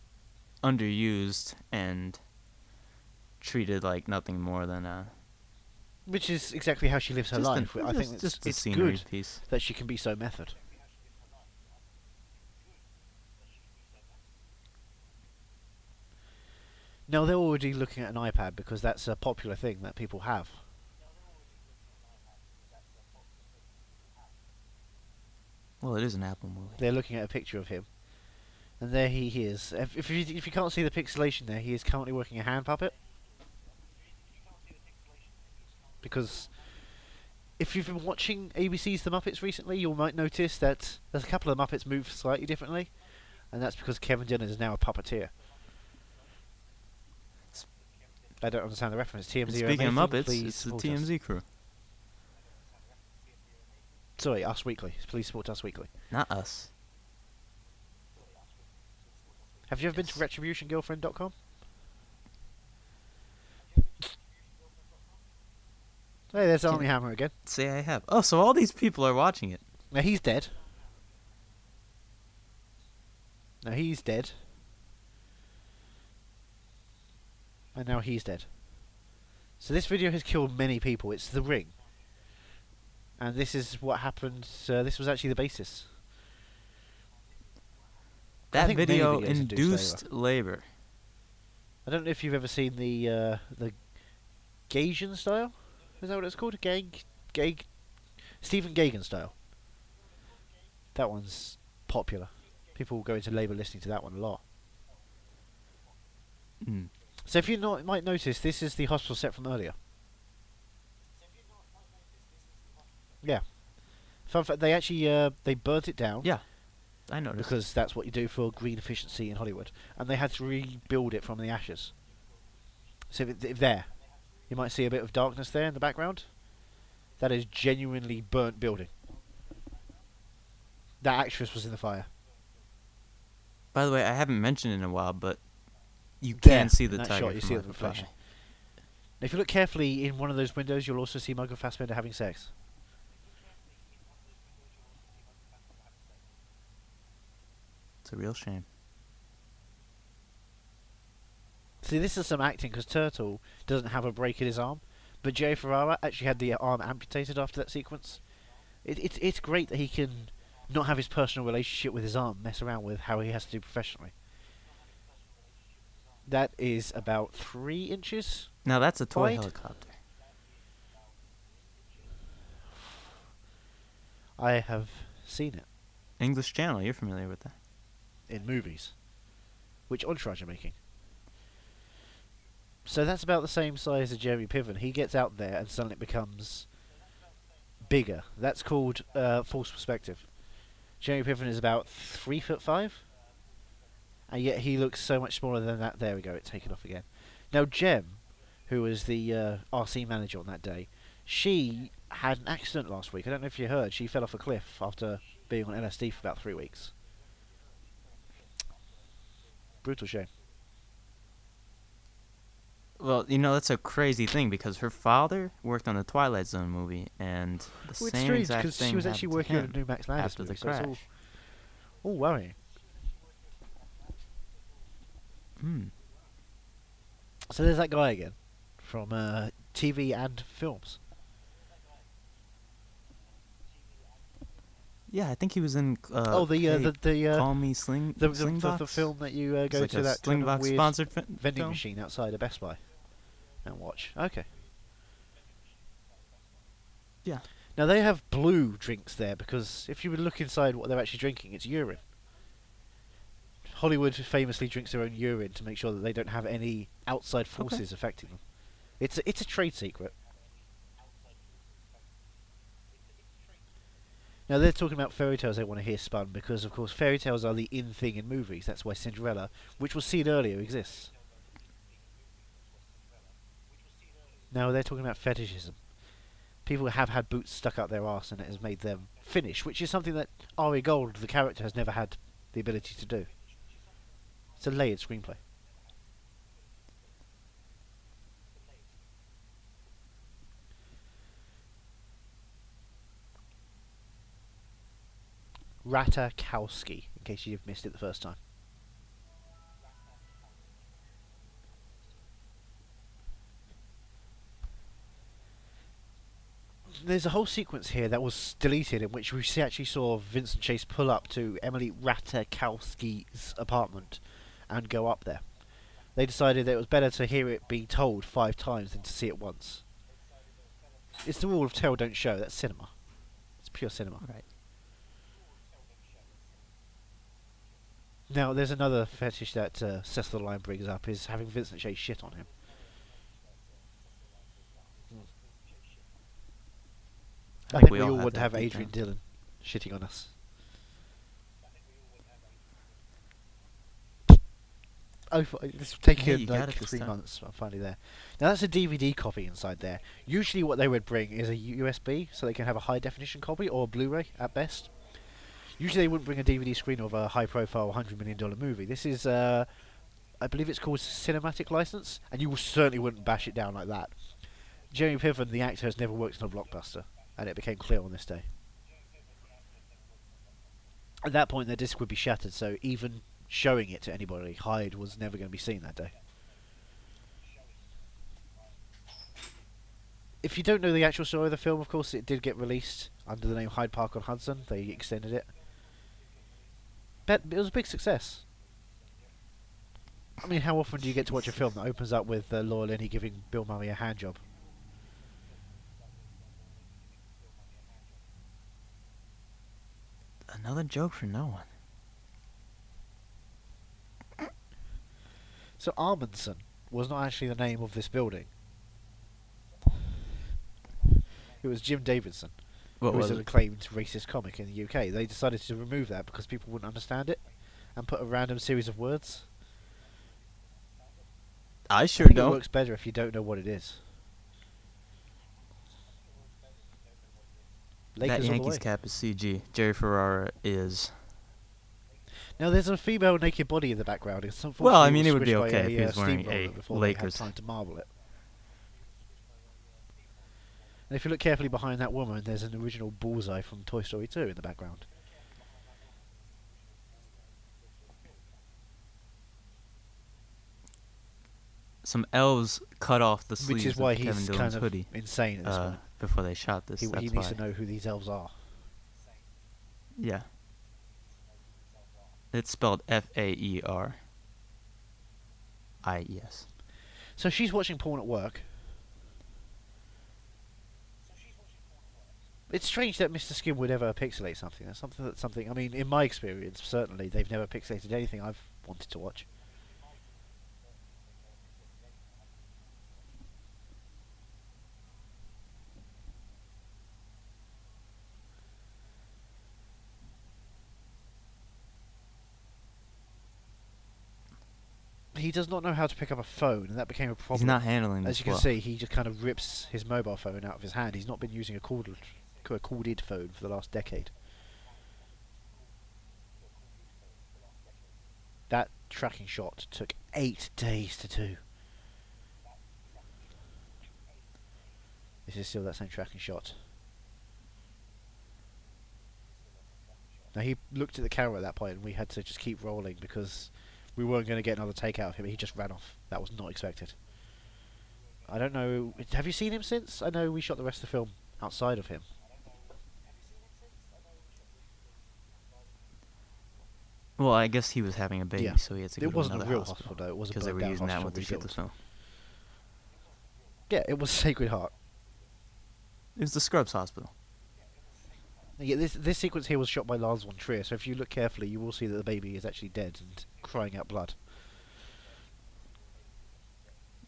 underused and treated like nothing more than a Which is exactly how she lives her just life. I think it's, just it's good piece. that she can be so method. Now they're already looking at an iPad because that's a popular thing that people have. Well, it is an Apple movie. They're looking at a picture of him, and there he is. If, if you if you can't see the pixelation there, he is currently working a hand puppet. Because if you've been watching ABC's The Muppets recently, you might notice that there's a couple of Muppets move slightly differently, and that's because Kevin Dillon is now a puppeteer. I don't understand the reference. TMZ. Speaking of Muppets, please it's the support us. TMZ crew, Sorry, Us Weekly. Please support Us Weekly. not us. Have you ever been to Yes. retributiongirlfriend.com? Hey, there's Armie Hammer again. Say I have. Oh, so all these people are watching it. Now he's dead. Now he's dead. And now he's dead. So this video has killed many people. It's the ring. And this is what happened. Uh, this was actually the basis. That video induced induced labor. I don't know if you've ever seen the uh, the Gagin style. Is that what it's called? Gag, Gag, Stephen Gagan style. That one's popular. People go into labour listening to that one a lot. Mm. So if you might notice, this is the hospital set from earlier. Yeah. Fun fact: they actually uh, they burnt it down. Yeah, I noticed. because that's what you do for green efficiency in Hollywood, and they had to rebuild it from the ashes. So if, if there, you might see a bit of darkness there in the background. That is genuinely burnt building. That actress was in the fire. By the way, I haven't mentioned in a while, but you There, can see the tiger shot, you see the reflection. Fry. If you look carefully in one of those windows, you'll also see Michael Fassbender having sex. It's a real shame. See, this is some acting because Turtle doesn't have a break in his arm, but Jay Ferrara actually had the arm amputated after that sequence. It, it's it's great that he can not have his personal relationship with his arm mess around with how he has to do professionally. That is about three inches. Now that's a toy Wide. helicopter. I have seen it English Channel, you're familiar with that? in movies, which Entourage are making. So that's about the same size as Jeremy Piven. He gets out there and suddenly it becomes bigger. That's called uh, false perspective. Jeremy Piven is about three foot five, and yet he looks so much smaller than that. There we go. It's taken off again. Now Jem, who was the uh, RC manager on that day, she had an accident last week. I don't know if you heard. She fell off a cliff after being on LSD for about three weeks. Brutal shame. Well, you know that's a crazy thing because her father worked on the Twilight Zone movie, and the Well, it's same strange exact because thing she was actually working on a new Max Landis after movie, the so crash. all, all worrying. Hmm. So there's that guy again, from uh, TV and films. Yeah, I think he was in. Uh, oh, the uh, hey, the the, uh, Call Me Sling. the, the, the, Slingbox? the film that you uh, go like to a that kind of Slingbox weird sponsored fi- vending film? machine outside of Best Buy and watch. Okay. Yeah. Now they have blue drinks there because if you would look inside what they're actually drinking, it's urine. Hollywood famously drinks their own urine to make sure that they don't have any outside forces affecting them. It's a, it's a trade secret. Now they're talking about fairy tales they want to hear spun because of course fairy tales are the in thing in movies. That's why Cinderella, which was seen earlier, exists. Now they're talking about fetishism. People have had boots stuck up their arse and it has made them finish, which is something that Ari Gold, the character, has never had the ability to do. It's a layered screenplay. Ratajkowski, in case you've missed it the first time. There's a whole sequence here that was deleted in which we actually saw Vincent Chase pull up to Emily Ratajkowski's apartment and go up there. They decided that it was better to hear it being told five times than to see it once. It's the rule of tell, don't show. That's cinema. It's pure cinema. Right. Now, there's another fetish that uh, Cecil the Lion brings up is having Vincent Chase shit on him. I, think we, all have would that have Adrian down. Dillon shitting on us. Oh, f- this will take Hey, you like three months. I'm finally there. Now that's a DVD copy inside there. Usually, what they would bring is a USB, so they can have a high definition copy or a Blu-ray at best. Usually, they wouldn't bring a DVD screen of a high-profile, hundred million dollar movie. This is, uh, I believe, it's called cinematic license, and you certainly wouldn't bash it down like that. Jeremy Piven, the actor, has never worked on a blockbuster, and it became clear on this day. At that point, their disc would be shattered, so even showing it to anybody, Hyde was never going to be seen that day. If you don't know the actual story of the film, of course, it did get released under the name Hyde Park on Hudson. They extended it. But it was a big success. I mean, how often do you get to watch a film that opens up with uh, Laura Linney giving Bill Murray a hand job? Another joke for no one. So Armandson was not actually the name of this building. It was Jim Davidson, What who was was an acclaimed racist comic in the UK. They decided to remove that because people wouldn't understand it, and put a random series of words. I I sure it don't. It works better if you don't know what it is. that Lakers the Yankees cap is CG. Jerry Ferrara is. Now there's a female naked body in the background. It's Well, I mean, it would be okay a, if he uh, was wearing a before they had Lakers- time to marble it. And if you look carefully behind that woman, there's an original bullseye from Toy Story 2 in the background. Some elves cut off the Which sleeves is why of Kevin he's Dillon's kind of hoodie insane at this uh, point. before they shot this. He, he why. needs to know who these elves are. Yeah. It's spelled F A E R I E S. So she's watching porn at work. It's strange that Mr. Skin would ever pixelate something. That's something that something. I mean, in my experience, certainly they've never pixelated anything I've wanted to watch. He does not know how to pick up a phone, and that became a problem. He's not handling As you can well. see, he just kind of rips his mobile phone out of his hand. He's not been using a corded, a corded phone for the last decade. That tracking shot took eight days to do. This is still that same tracking shot. Now he looked at the camera at that point, and we had to just keep rolling because we weren't going to get another take out of him. He just ran off. That was not expected. I don't know. Have you seen him since? I know we shot the rest of the film outside of him. Well, I guess he was having a baby, Yeah. so he had to go It to wasn't a another real hospital hospital, though. It was a because they were using that one to shoot the film. Yeah, it was Sacred Heart. It was the Scrubs Hospital. Yeah, this this sequence here was shot by Lars von Trier. So if you look carefully, you will see that the baby is actually dead and crying out blood.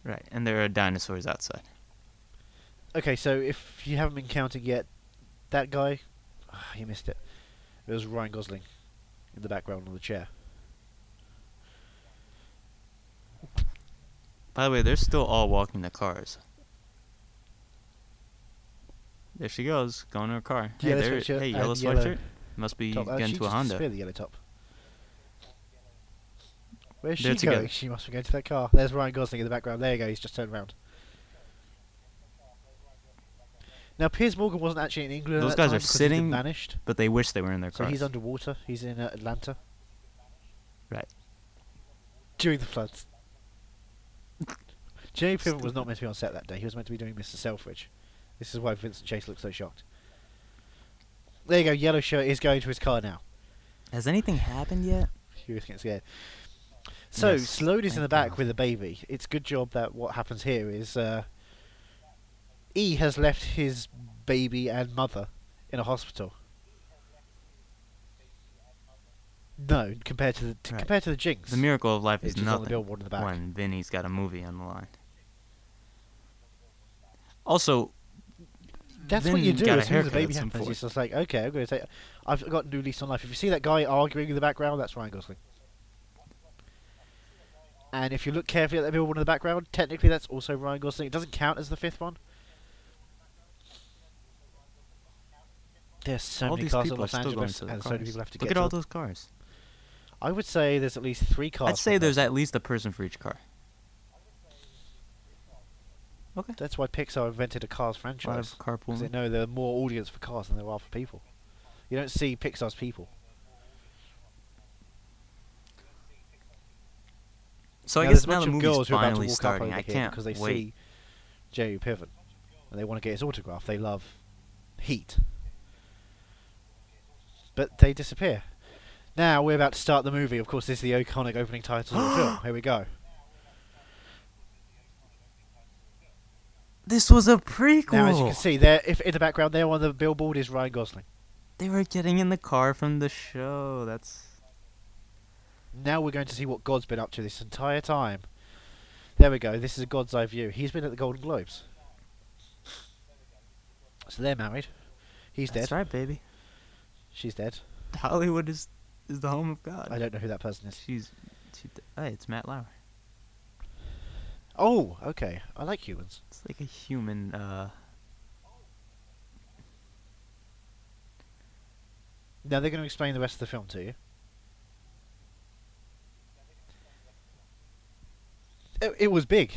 Right, and there are dinosaurs outside. Okay, so if you haven't been counting yet, that guy, ah, you missed it. It was Ryan Gosling in the background on the chair. By the way, they're still all walking the cars. There she goes, going to her car. Hey, Yellow there, sweatshirt hey, yellow yellow sweatshirt. Must be Top. Getting to a Honda. the yellow top. Where's she going? She must be going to that car. There's Ryan Gosling in the background. There you go. He's just turned around. Now Piers Morgan wasn't actually in England. Those guys are because he'd been sitting vanished. But they wish they were in their car. So he's underwater. He's in uh, Atlanta. Right. During the floods. Jimmy Piven was not meant to be on set that day. He was meant to be doing Mr. Selfridge. This is why Vincent Chase looks so shocked. There you go. Yellow shirt is going to his car now. Has anything happened yet? He was getting scared. So Yes, Sloan is in the back God. with a baby. It's good job that what happens here is uh, E has left his baby and mother in a hospital. No, compared to the to, Right. compared to the Jinx, The miracle of life is just on the nothing billboard in the back. when Vinny's got a movie on the line. Also, That's what you do as soon as the baby happens. It's just like, okay, I'm going to take. I've got new lease on life. If you see that guy arguing in the background, that's Ryan Gosling. And if you look carefully at the billboard in the background, technically that's also Ryan Gosling. It doesn't count as the fifth one. There's so all many cars in Los Angeles, and so many people have to Look get at all those cars. I would say there's at least three cars. I'd say there's person. at least a person for each car. Okay. That's why Pixar invented a Cars franchise. Because they know there are more audience for cars than there are for people. You don't see Pixar's people. So I guess now the of movie's girls who are about to finally walk up starting. I can't because they wait. see Jerry Piven and they want to get his autograph. They love Heat, but they disappear. Now we're about to start the movie. Of course, this is the iconic opening title of the film. Here we go. This was a prequel. Now, as you can see, there, if in the background there on the billboard is Ryan Gosling. They were getting in the car from the show. That's Now we're going to see what God's been up to this entire time. There we go. This is a God's eye view. He's been at the Golden Globes. So they're married. He's that's dead. right, baby. She's dead. Hollywood is is the home of God. I don't know who that person is. She's, she, hey, it's Matt Lauer. Oh, okay. I like humans. It's like a human. uh Now they're going to explain the rest of the film to you. It, it was big.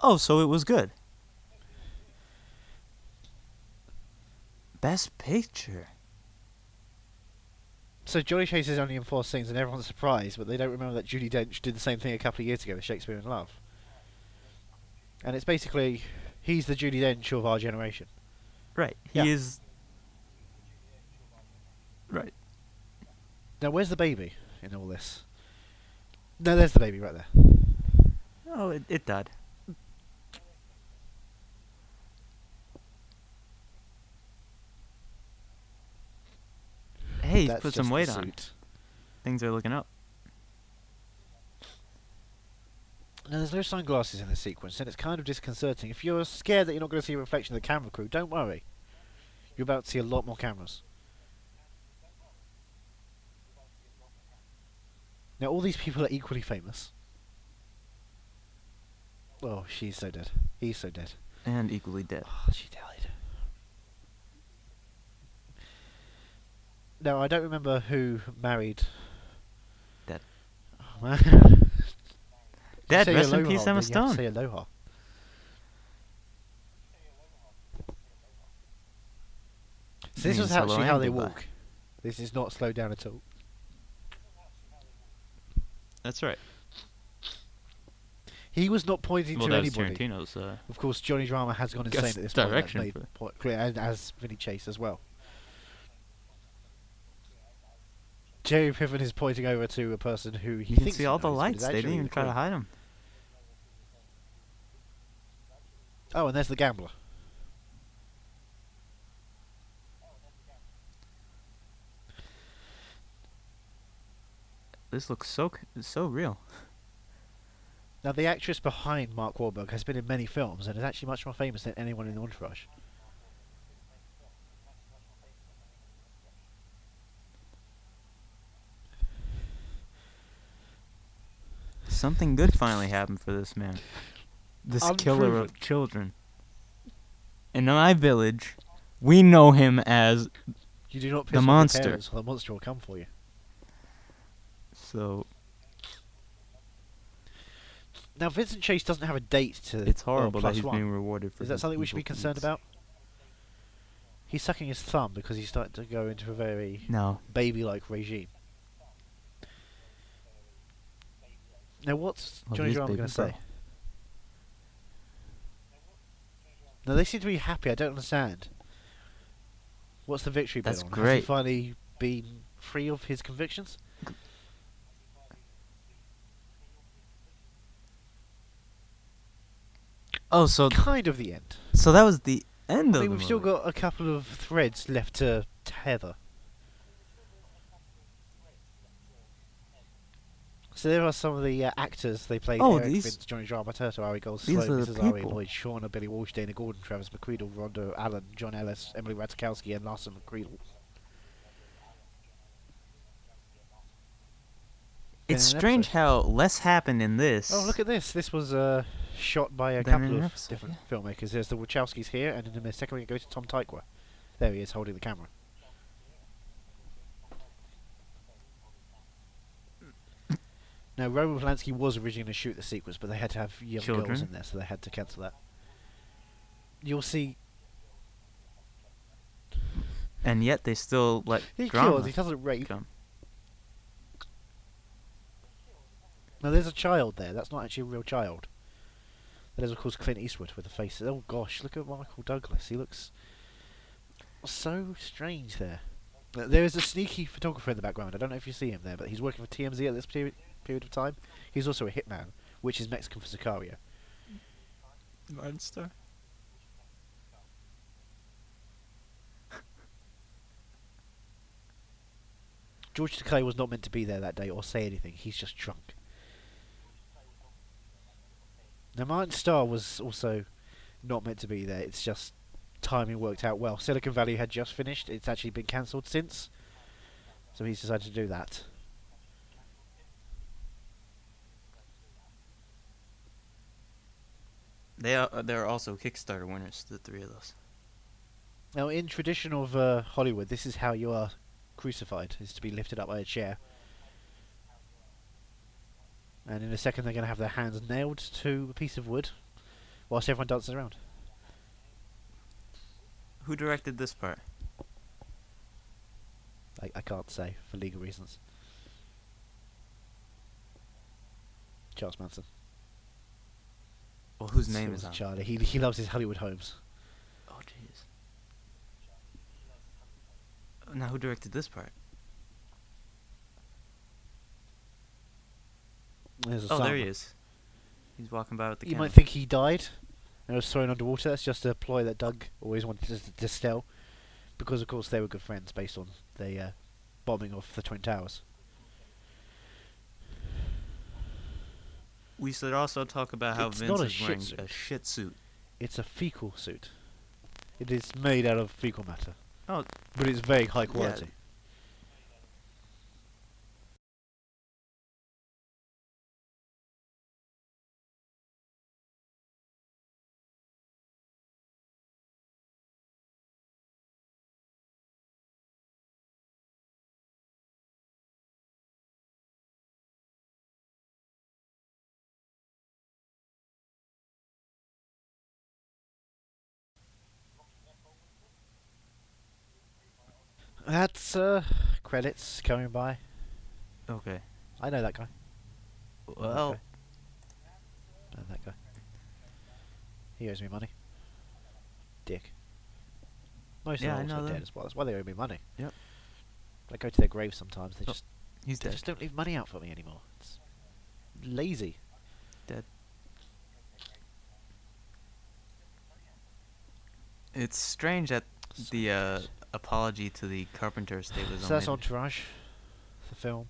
Oh, so it was good. Best picture. So Johnny Chase is only in four scenes, and everyone's surprised, but they don't remember that Judi Dench did the same thing a couple of years ago with Shakespeare in Love. And it's basically he's the Judi Dench of our generation. Right. He Yeah. is. Right. Now, where's the baby in all this? No, there's the baby right there. Oh, it, it died. Hey, he's put some the weight on. Things are looking up. Now, there's no sunglasses in this sequence, and it's kind of disconcerting. If you're scared that you're not going to see a reflection of the camera crew, don't worry. You're about to see a lot more cameras. Now, all these people are equally famous. Oh, she's so dead. He's so dead. And equally dead. Oh, she died. No, I don't remember who married. Dead. Oh, man. Dead. Say Rest in peace, Emma you have to Stone. Say aloha. So this was actually how they walk. This is not slowed down at all. That's right. He was not pointing well, to anybody. Tarantino's. Uh, Of course, Johnny Drama has gone insane at this point. direction point and as Vinny Chase as well. Jerry Piven is pointing over to a person who he you can thinks see all the knows, is lights. They didn't even the try to hide him. Oh, and there's the gambler. This looks so so real. Now, the actress behind Mark Wahlberg has been in many films and is actually much more famous than anyone in the Entourage. Something good finally happened for this man. This killer Unproven. of children. In my village, we know him as You do not piss The monster. parents, or the monster will come for you. so Now, Vincent Chase doesn't have a date to. it's horrible that he's one. being rewarded for Is that something we should be concerned about? He's sucking his thumb because he's starting to go into a very No. baby-like regime. Now, what's Well, Johnny Drama going to say? bro. No, they seem to be happy. I don't understand. What's the victory That's on? Has he great. finally been free of his convictions? Oh, so Kind of the end. so that was the end I of mean, the we've still got a couple of threads left to tether. So there are some of the uh, actors they played. Oh, Eric these- Vince, Johnny Drama, Turtle, Ari Gold, Sloan, Mrs. Ari. Lloyd, Shauna, Billy Walsh, Dana Gordon, Travis McCredle, Rondo Allen, John Ellis, Emily Ratajkowski, and Larsen McCredle. It's strange episode. how less happened in this. Oh, look at this! This was uh, shot by a Then couple of episode, different filmmakers. There's the Wachowskis here, and in the second we go to Tom Tykwer. There he is, holding the camera. Now, Roman Polanski was originally going to shoot the sequence, but they had to have young girls in there, so they had to cancel that. You'll see and yet they still let he drama kills. He doesn't rape. come. Now, there's a child there. That's not actually a real child. That is, of course, Clint Eastwood with the face. Oh gosh, look at Michael Douglas. He looks so strange there. There is a sneaky photographer in the background. I don't know if you see him there, but he's working for TMZ at this period period of time. He's also a hitman, which is Mexican for Sicario. Martin Starr. George Takei was not meant to be there that day or say anything. He's just drunk. Now, Martin Starr was also not meant to be there. It's just timing worked out well. Silicon Valley had just finished. It's actually been cancelled since. So he's decided to do that. They are they're also Kickstarter winners, the three of those. Now, in tradition of uh, Hollywood, this is how you are crucified: is to be lifted up by a chair. And in a second, they're going to have their hands nailed to a piece of wood, whilst everyone dances around. Who directed this part? I, I can't say for legal reasons. Charles Manson. Well, whose name is it? Charlie? He he loves his Hollywood homes. Oh, jeez. Now, who directed this part? There's a Oh, there he is. He's walking by with the You might think he died and was thrown underwater. That's just a ploy that Doug always wanted to distill, because of course they were good friends based on the uh, bombing of the Twin Towers. We should also talk about how It's Vince is shit wearing suit. a shit suit. It's a fecal suit. It is made out of fecal matter. Oh. but it's very high Yeah. That's uh, credits coming by. Okay. I know that guy. Well, Okay. guy. He owes me money. Dick. Most Yeah, of them are dead as well. That's why they owe me money. Yep. I go to their graves sometimes. They Oh, just He's they dead. just don't leave money out for me anymore. It's lazy. Dead. It's strange that the uh, apology to the Carpenter estate was So that's only Entourage, the film.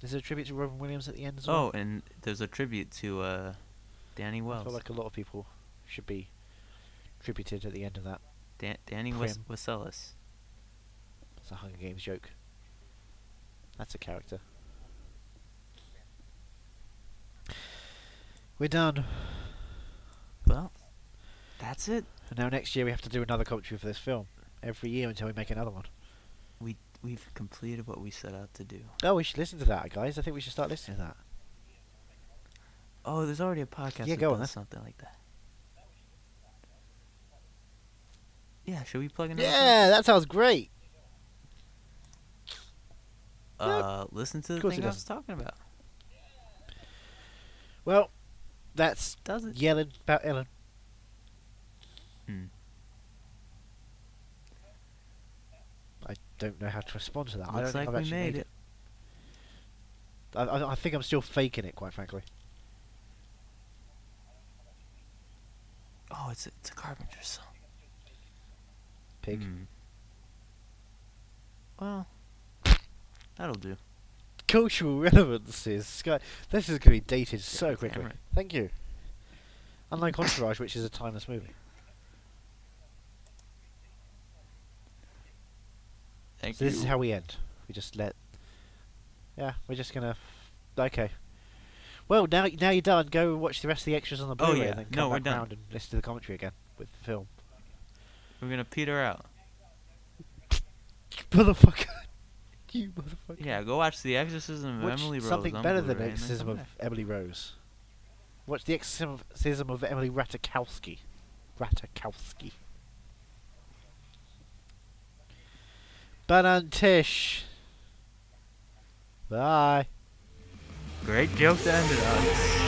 Is there a tribute to Robin Williams at the end as well? Oh, and there's a tribute to uh, Danny Wells. I feel like a lot of people should be tributed at the end of that. Dan- Danny Wes-. It's a Hunger Games joke. That's a character. We're done. Well, that's it. And now next year we have to do another commentary for this film. Every year until we make another one. We we've completed what we set out to do. Oh, we should listen to that, guys. I think we should start listening to that. Oh, there's already a podcast Yeah, that go on does then. something like that. Yeah, should we plug another? Yeah, that sounds great. podcast? Uh, listen to the thing I was talking about. Well, that's Does it? Yellin' 'Bout Ellin. Hmm. I don't know how to respond to that. I don't think like I've we actually made made it. I, I, I think I'm still faking it, quite frankly. Oh, it's a, it's a Carpenter song. Pig. Hmm. Well, that'll do. Cultural relevances. Sky. This is going to be dated so quickly. Thank you. Unlike Entourage, which is a timeless movie. Thank So you. this is how we end. We just let. Yeah, we're just gonna. Okay. Well, now now you're done. Go watch the rest of the extras on the Oh, Blu-ray, yeah. and then No, come we're back done. round and listen to the commentary again with the film. We're gonna peter out. Motherfucker. you motherfucker. Yeah, go watch The Exorcism of Watch Emily Rose. something better than and Exorcism of. Emily Rose. Watch the Exorcism of Emily Ratajkowski. Ratajkowski. Banantish. Bye. Great joke to end it on.